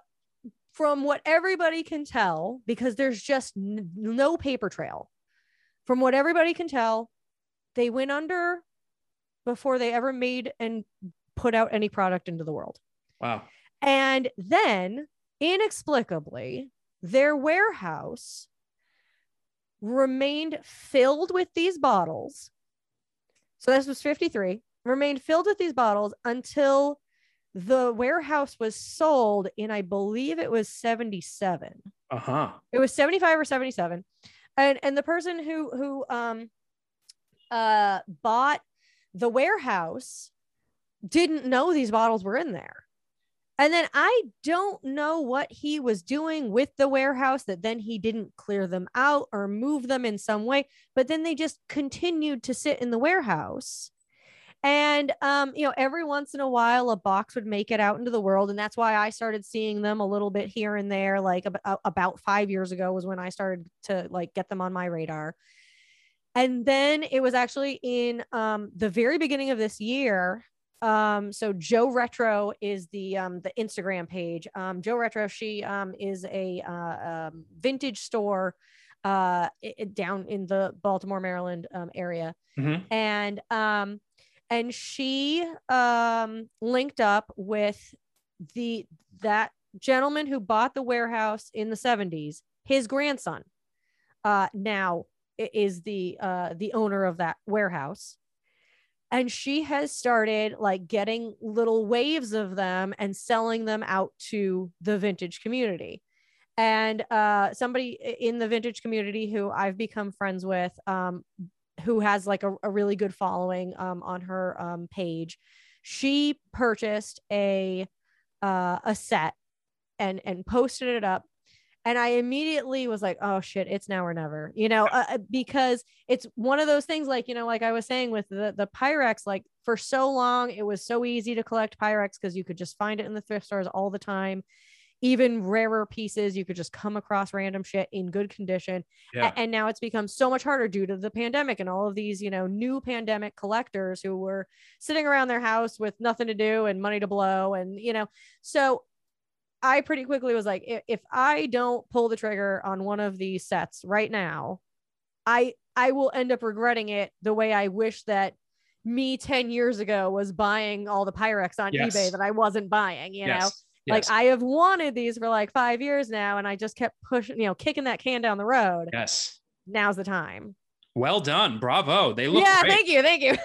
from what everybody can tell because there's just n- no paper trail. From what everybody can tell they went under before they ever made and put out any product into the world. Wow. And then inexplicably, their warehouse remained filled with these bottles. So this was 53, remained filled with these bottles until the warehouse was sold in, I believe it was 77 Uh huh. it was 75 or 77 and and the person who who um uh bought the warehouse didn't know these bottles were in there and then i don't know what he was doing with the warehouse that then he didn't clear them out or move them in some way but then they just continued to sit in the warehouse And um, you know, every once in a while, a box would make it out into the world, and that's why I started seeing them a little bit here and there. Like ab- about five years ago was when I started to like get them on my radar. And then it was actually in um, the very beginning of this year. Um, so Joe Retro is the um, the Instagram page. Um, Joe Retro, she um, is a uh, um, vintage store uh, it, down in the Baltimore, Maryland um, area, Mhm. and um, and she um, linked up with the that gentleman who bought the warehouse in the 70s his grandson uh now is the uh the owner of that warehouse and she has started like getting little waves of them and selling them out to the vintage community. And uh somebody in the vintage community who i've become friends with um who has like a, a really good following um on her um page she purchased a uh a set and and posted it up and i immediately was like oh shit it's now or never you know uh, uh, because it's one of those things like you know like i was saying with the the pyrex like for so long it was so easy to collect pyrex because you could just find it in the thrift stores all the time even rarer pieces you could just come across random shit in good condition A- Yeah. and now it's become so much harder due to the pandemic and all of these you know new pandemic collectors who were sitting around their house with nothing to do and money to blow and you know so i pretty quickly was like if, if i don't pull the trigger on one of these sets right now i i will end up regretting it the way i wish that me 10 years ago was buying all the pyrex on Yes. ebay that i wasn't buying you know yes. like. I have wanted these for like five years now, and I just kept pushing, you know, kicking that can down the road. yes. Now's the time. Well done. Bravo. They look yeah, great. thank you, thank you.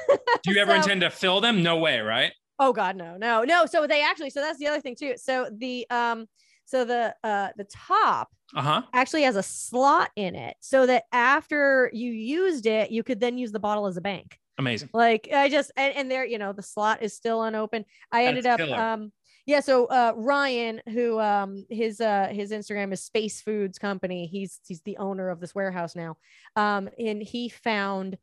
Do you ever So- intend to fill them? No way, right? Oh God, no, no, no. So they actually, so that's the other thing too. So the um, so the uh the top Uh huh. actually has a slot in it, so that after you used it, you could then use the bottle as a bank. Amazing. Like I just and, and there, you know, the slot is still unopened. I ended up killer. um yeah, so uh Ryan, who um his uh his Instagram is Space Foods Company. He's he's the owner of this warehouse now. Um and he found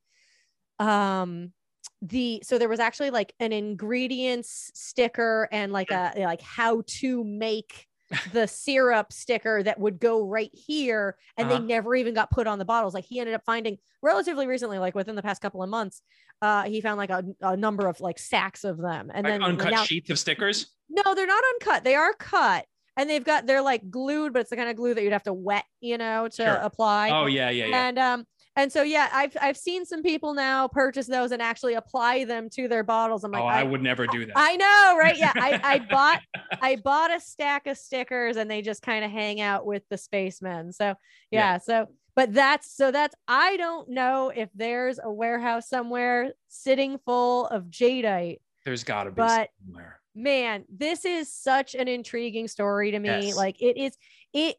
um the so there was actually like an ingredients sticker and like a like how to make the syrup sticker that would go right here and Uh-huh. they never even got put on the bottles like he ended up finding relatively recently like within the past couple of months uh he found like a, a number of like sacks of them and Like then uncut now, sheets of stickers. no they're not uncut they are cut and they've got they're like glued but it's the kind of glue that you'd have to wet you know to Sure. apply Oh yeah, yeah, yeah. and um and so yeah i've i've seen some people now purchase those and actually apply them to their bottles i'm oh, like oh, I, I would never do that. I know right yeah i i bought i bought a stack of stickers and they just kind of hang out with the spacemen so yeah, Yeah. so but that's so that's i don't know if there's a warehouse somewhere sitting full of jadeite There's got to be but- somewhere. man this is such an intriguing story to me Yes. like it is it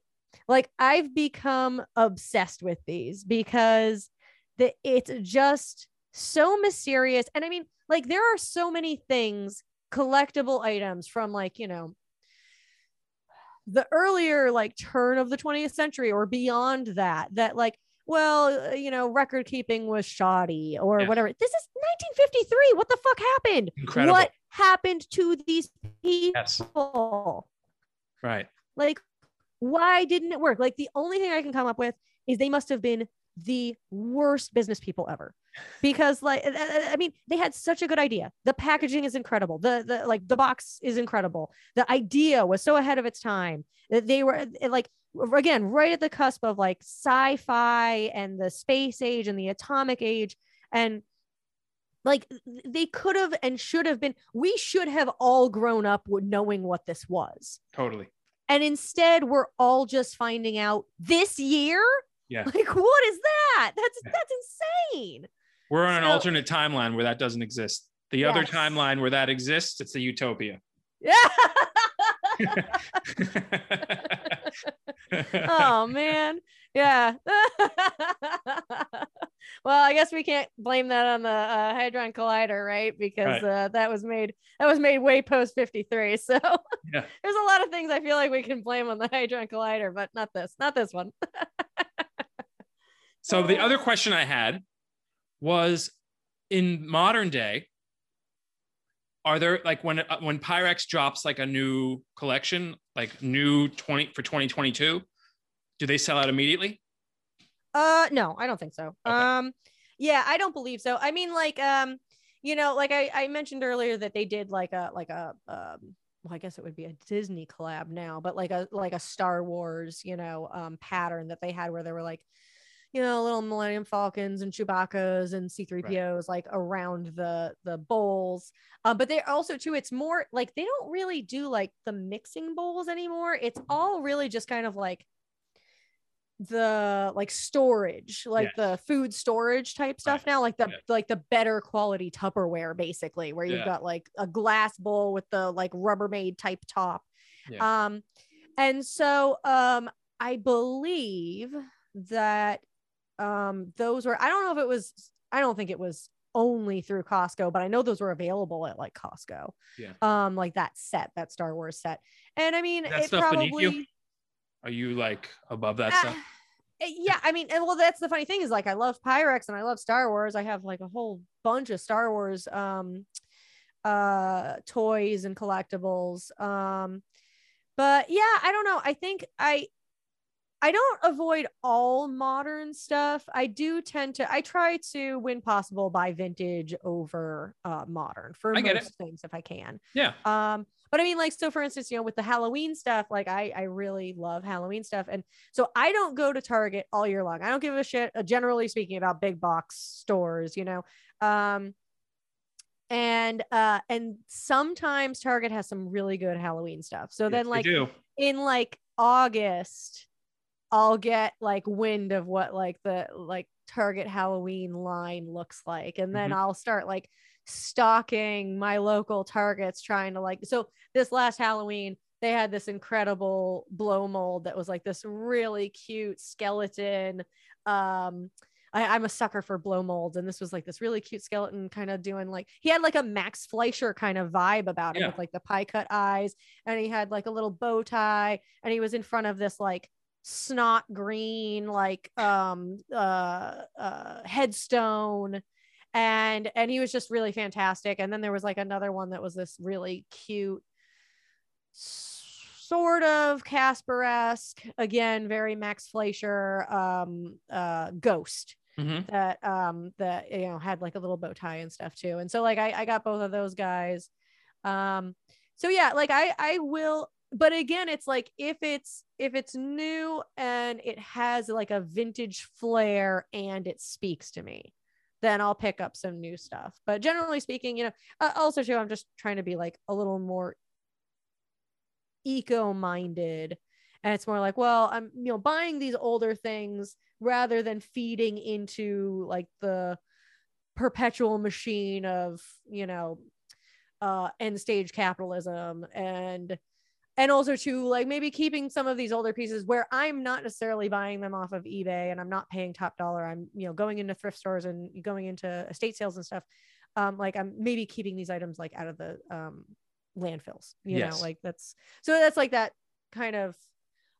like i've become obsessed with these because the it's just so mysterious and i mean like there are so many things collectible items from like you know the earlier like turn of the 20th century or beyond that that like well you know record keeping was shoddy or Yeah. whatever this is 1953 what the fuck happened Incredible. what happened to these Yes. people Right. like why didn't it work? Like the only thing i can come up with is they must have been the worst business people ever. Because like I- mean they had such a good idea. The packaging is incredible. The the like the box is incredible. The idea was so ahead of its time that they were like again right at the cusp of like sci-fi and the space age and the atomic age. And like they could have and should have been we should have all grown up knowing what this was. Totally. And instead we're all just finding out this year Yeah. like what is that that's Yeah. that's insane We're on an alternate timeline where that doesn't exist. The other timeline where that exists, it's the utopia. yeah oh man yeah well i guess we can't blame that on the uh, hadron collider right because Right. uh, that was made that was made way post 53 so Yeah. there's a lot of things i feel like we can blame on the hadron collider but not this not this one So the other question I had was in modern day, are there like when uh, when Pyrex drops like a new collection, like new 20 for 2022, do they sell out immediately? Uh no, I don't think so. Okay. Um yeah, I don't believe so. I mean like um you know, like I I mentioned earlier that they did like a like a um well, I guess it would be a Disney collab now, but like a like a Star Wars, you know, um pattern that they had where they were like you know, little Millennium Falcons and Chewbacca's and C3POs right. like around the the bowls. Uh, but they also too, it's more like they don't really do like the mixing bowls anymore. It's all really just kind of like the like storage, like yes. the food storage type stuff right. now, like the like the better quality Tupperware, basically, where you've yeah. got like a glass bowl with the like Rubbermaid type top. Yeah. Um, and so um I believe that um those were i don't know if it was i don't think it was only through costco but i know those were available at like costco yeah um like that set that star wars set and i mean that it probably? Are you like above that uh, stuff? eh, yeah i mean well that's the funny thing is like i love pyrex and i love star wars. I have like a whole bunch of star wars um uh toys and collectibles um but yeah i don't know. I think i I don't avoid all modern stuff. I do tend to I try to when possible buy vintage over uh modern for most things if I can. Yeah. Um but I mean like so for instance, you know, with the Halloween stuff, like I I really love Halloween stuff and so I don't go to Target all year long. I don't give a shit uh, generally speaking about big box stores, you know. Um and uh and sometimes Target has some really good Halloween stuff. So yes, then like in like August I'll get like wind of what like the like Target Halloween line looks like. And then mm-hmm. I'll start like stalking my local Targets trying to like so this last Halloween they had this incredible blow mold that was like this really cute skeleton. Um I, am a sucker for blow molds, and this was like this really cute skeleton, kind of doing like he had like a Max Fleischer kind of vibe about it yeah. with like the pie cut eyes, and he had like a little bow tie, and he was in front of this like snot green like um uh uh headstone. And and he was just really fantastic. And then there was like another one that was this really cute sort of casper-esque again very max fleischer um uh ghost mm-hmm. that um that you know had like a little bow tie and stuff too. And so like i i got both of those guys. Um so yeah like i i will but again it's like if it's if it's new and it has like a vintage flair and it speaks to me then i'll pick up some new stuff. But generally speaking you know uh, also too i'm just trying to be like a little more eco minded and it's more like well i'm you know buying these older things rather than feeding into like the perpetual machine of you know uh end stage capitalism and and also to like maybe keeping some of these older pieces where I'm not necessarily buying them off of eBay and I'm not paying top dollar. I'm, you know, going into thrift stores and going into estate sales and stuff. Um, like I'm maybe keeping these items like out of the um landfills, you yes. know, like that's so that's like that kind of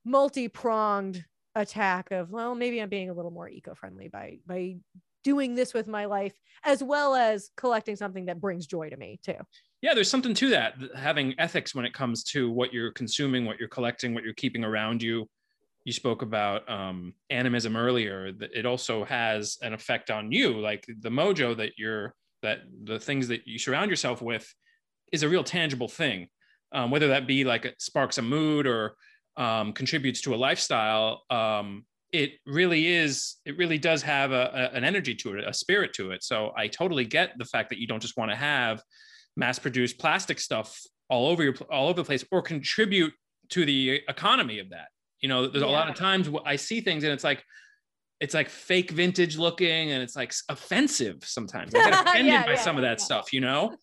multi-pronged attack of well, maybe I'm being a little more eco-friendly by by doing this with my life as well as collecting something that brings joy to me too yeah there's something to that having ethics when it comes to what you're consuming what you're collecting what you're keeping around you. You spoke about um, animism earlier it also has an effect on you like the mojo that you're that the things that you surround yourself with is a real tangible thing. Um, whether that be like it sparks a mood or um, contributes to a lifestyle um, it really is it really does have a, a, an energy to it a spirit to it. So i totally get the fact that you don't just want to have mass produce plastic stuff all over your all over the place or contribute to the economy of that. You know there's yeah. a lot of times i see things and it's like it's like fake vintage looking and it's like offensive sometimes. I get offended yeah, by yeah, some of that stuff you know?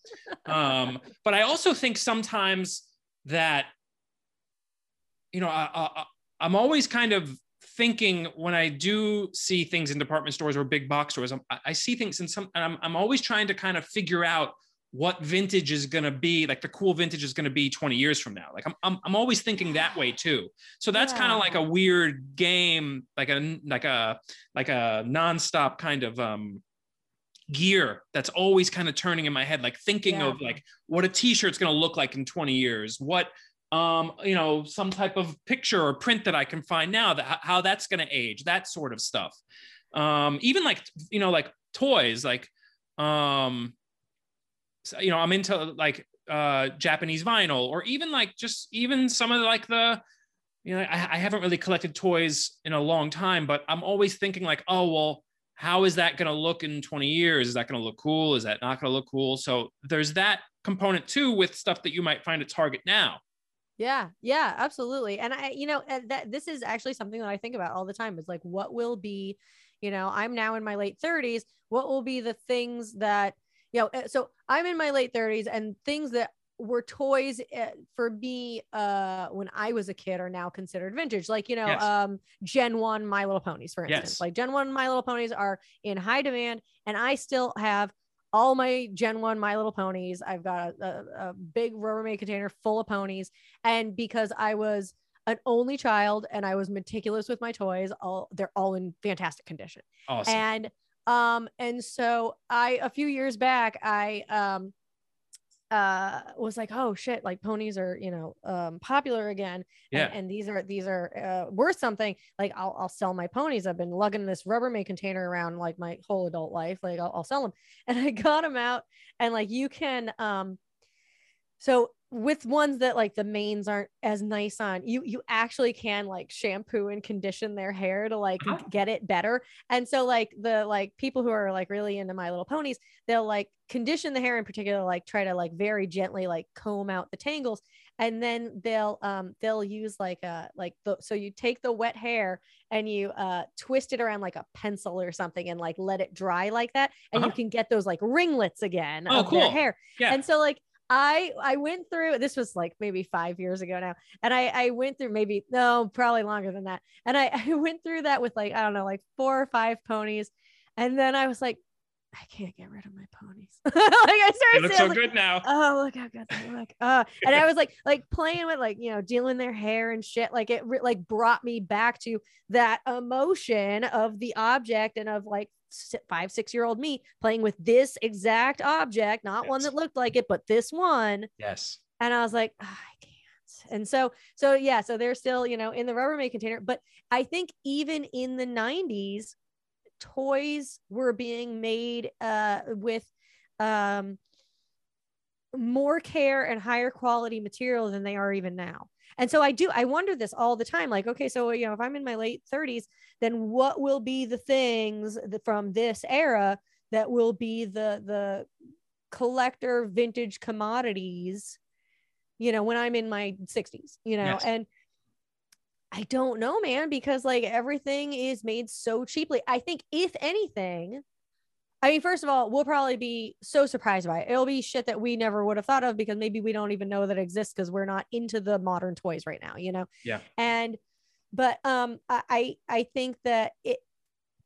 Um, but i also think sometimes that you know I, I, i'm always kind of thinking when I do see things in department stores or big box stores, I'm, i see things in some, and I'm, I'm always trying to kind of figure out what vintage is going to be like the cool vintage is going to be 20 years from now like i'm i'm, I'm always thinking that way too so that's yeah. kind of like a weird game like a like a like a nonstop kind of um gear that's always kind of turning in my head, like thinking Yeah. of like what a t-shirt's going to look like in 20 years, what um you know some type of picture or print that I can find now that how that's going to age, that sort of stuff. Um even like you know like toys like um you know I'm into like uh Japanese vinyl or even like just even some of like the you know I, I haven't really collected toys in a long time but i'm always thinking like oh well how is that going to look in 20 years is that going to look cool is that not going to look cool so there's that component too with stuff that you might find at target now Yeah, yeah, absolutely. And I, you know, that this is actually something that I think about all the time is like, what will be, you know, I'm now in my late 30s. What will be the things that, you know, uh, so I'm in my late 30s and things that were toys uh, for me uh when I was a kid are now considered vintage. Like, you know, Yes. um Gen 1 My Little Ponies, for instance. Yes. Like Gen 1 My Little Ponies are in high demand and I still have all my Gen 1 My Little Ponies. I've got a, a, a big Rubbermaid container full of ponies. And because I was an only child and I was meticulous with my toys, all they're all in fantastic condition. awesome And um, and so I a few years back, I um uh was like, oh shit, like ponies are, you know, um popular again. yeah And, and these are these are uh, worth something. Like I'll I'll sell my ponies. I've been lugging this Rubbermaid container around like my whole adult life. Like I'll, I'll sell them, and I got them out. And like you can um, so with ones that like the manes aren't as nice on, you you actually can like shampoo and condition their hair to like Uh-huh. get it better. And so like the like people who are like really into My Little Ponies, they'll like condition the hair in particular, like try to like very gently like comb out the tangles and then they'll um they'll use like a like the so you take the wet hair and you uh twist it around like a pencil or something and like let it dry like that and you Uh-huh. can get those like ringlets again Oh, of their cool. hair Yeah. and so like I I went through this was like maybe five years ago now, and I I went through maybe no probably longer than that, and I I went through that with like I don't know like four or five ponies, and then I was like I can't get rid of my ponies. like I it started looks saying, so like, good now oh look how good they look uh and i was like like playing with like you know dealing their hair and shit like it like brought me back to that emotion of the object and of like five six year old me playing with this exact object not one that looked like it but this one. Yes. And i was like "Ah, i can't. And so so yeah so they're still you know in the rubbermaid container. But i think even in the 90s toys were being made uh with um more care and higher quality material than they are even now. And so I do, I wonder this all the time. Like, okay, so, you know, if I'm in my late 30s, then what will be the things that from this era that will be the, the collector vintage commodities, you know, when I'm in my 60s, you know, Yes. and I don't know, man, because like everything is made so cheaply. I think, if anything, I mean, first of all, we'll probably be so surprised by it. It'll be shit that we never would have thought of because maybe we don't even know that it exists because we're not into the modern toys right now, you know? Yeah. And, but um, I I I think that it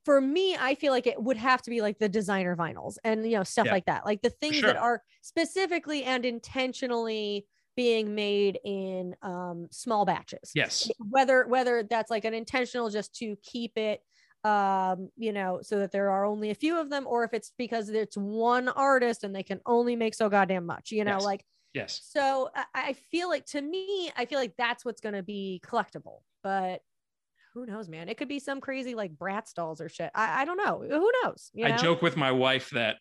for me, I feel like it would have to be like the designer vinyls and you know stuff Yeah. like that, like the things sure. that are specifically and intentionally being made in um, small batches yes whether whether that's like an intentional just to keep it um you know so that there are only a few of them or if it's because it's one artist and they can only make so goddamn much you know Yes. like yes. so I, I feel like to me i feel like that's what's going to be collectible but who knows man? It could be some crazy like brat dolls or shit. I, I don't know. Who knows you know? I joke with my wife that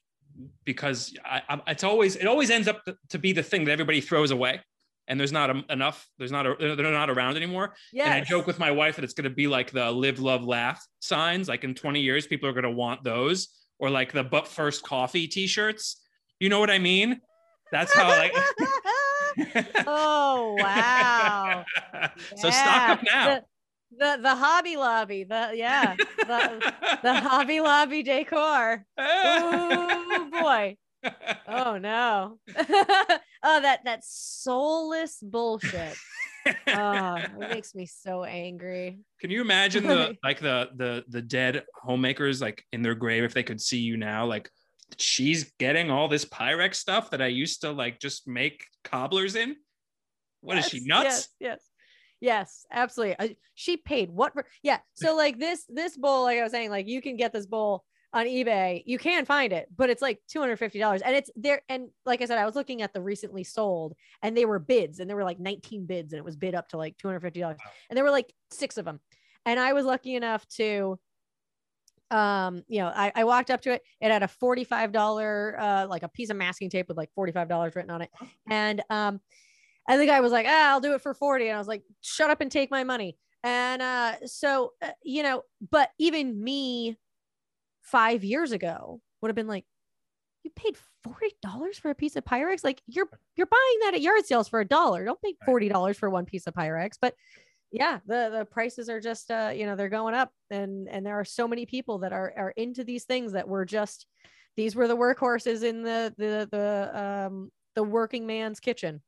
because I, I, it's always it always ends up to be the thing that everybody throws away, and there's not em- enough. There's not a, they're not around anymore. And I joke with my wife that it's going to be like the live, love, laugh signs. Like in 20 years, people are going to want those, or like the but first coffee T-shirts. You know what I mean? That's how like. oh wow so stock up now. the, the the hobby lobby the yeah the, the hobby lobby decor oh boy oh no oh that that soulless bullshit oh it makes me so angry Can you imagine the like the the the dead homemakers like in their grave if they could see you now like she's getting all this Pyrex stuff that I used to like just make cobblers in? What is she nuts? Yes, yes, yes, absolutely. Uh, she paid what? For, yeah. So like this this bowl, like I was saying, like you can get this bowl on eBay. You can find it, but it's like $250. And it's there. And like I said, I was looking at the recently sold and they were bids and there were like 19 bids and it was bid up to like $250. And there were like six of them. And I was lucky enough to um you know I, I walked up to it it had a $45 uh like a piece of masking tape with like $45 written on it and um and the guy was like ah, i'll do it for 40 and i was like shut up and take my money and uh so uh, you know but even me five years ago would have been like you paid $40 for a piece of pyrex? Like you're you're buying that at yard sales for a dollar. Don't pay $40 for one piece of pyrex. But yeah the the prices are just uh you know they're going up. And and there are so many people that are are into these things that were just these were the workhorses in the the the um the working man's kitchen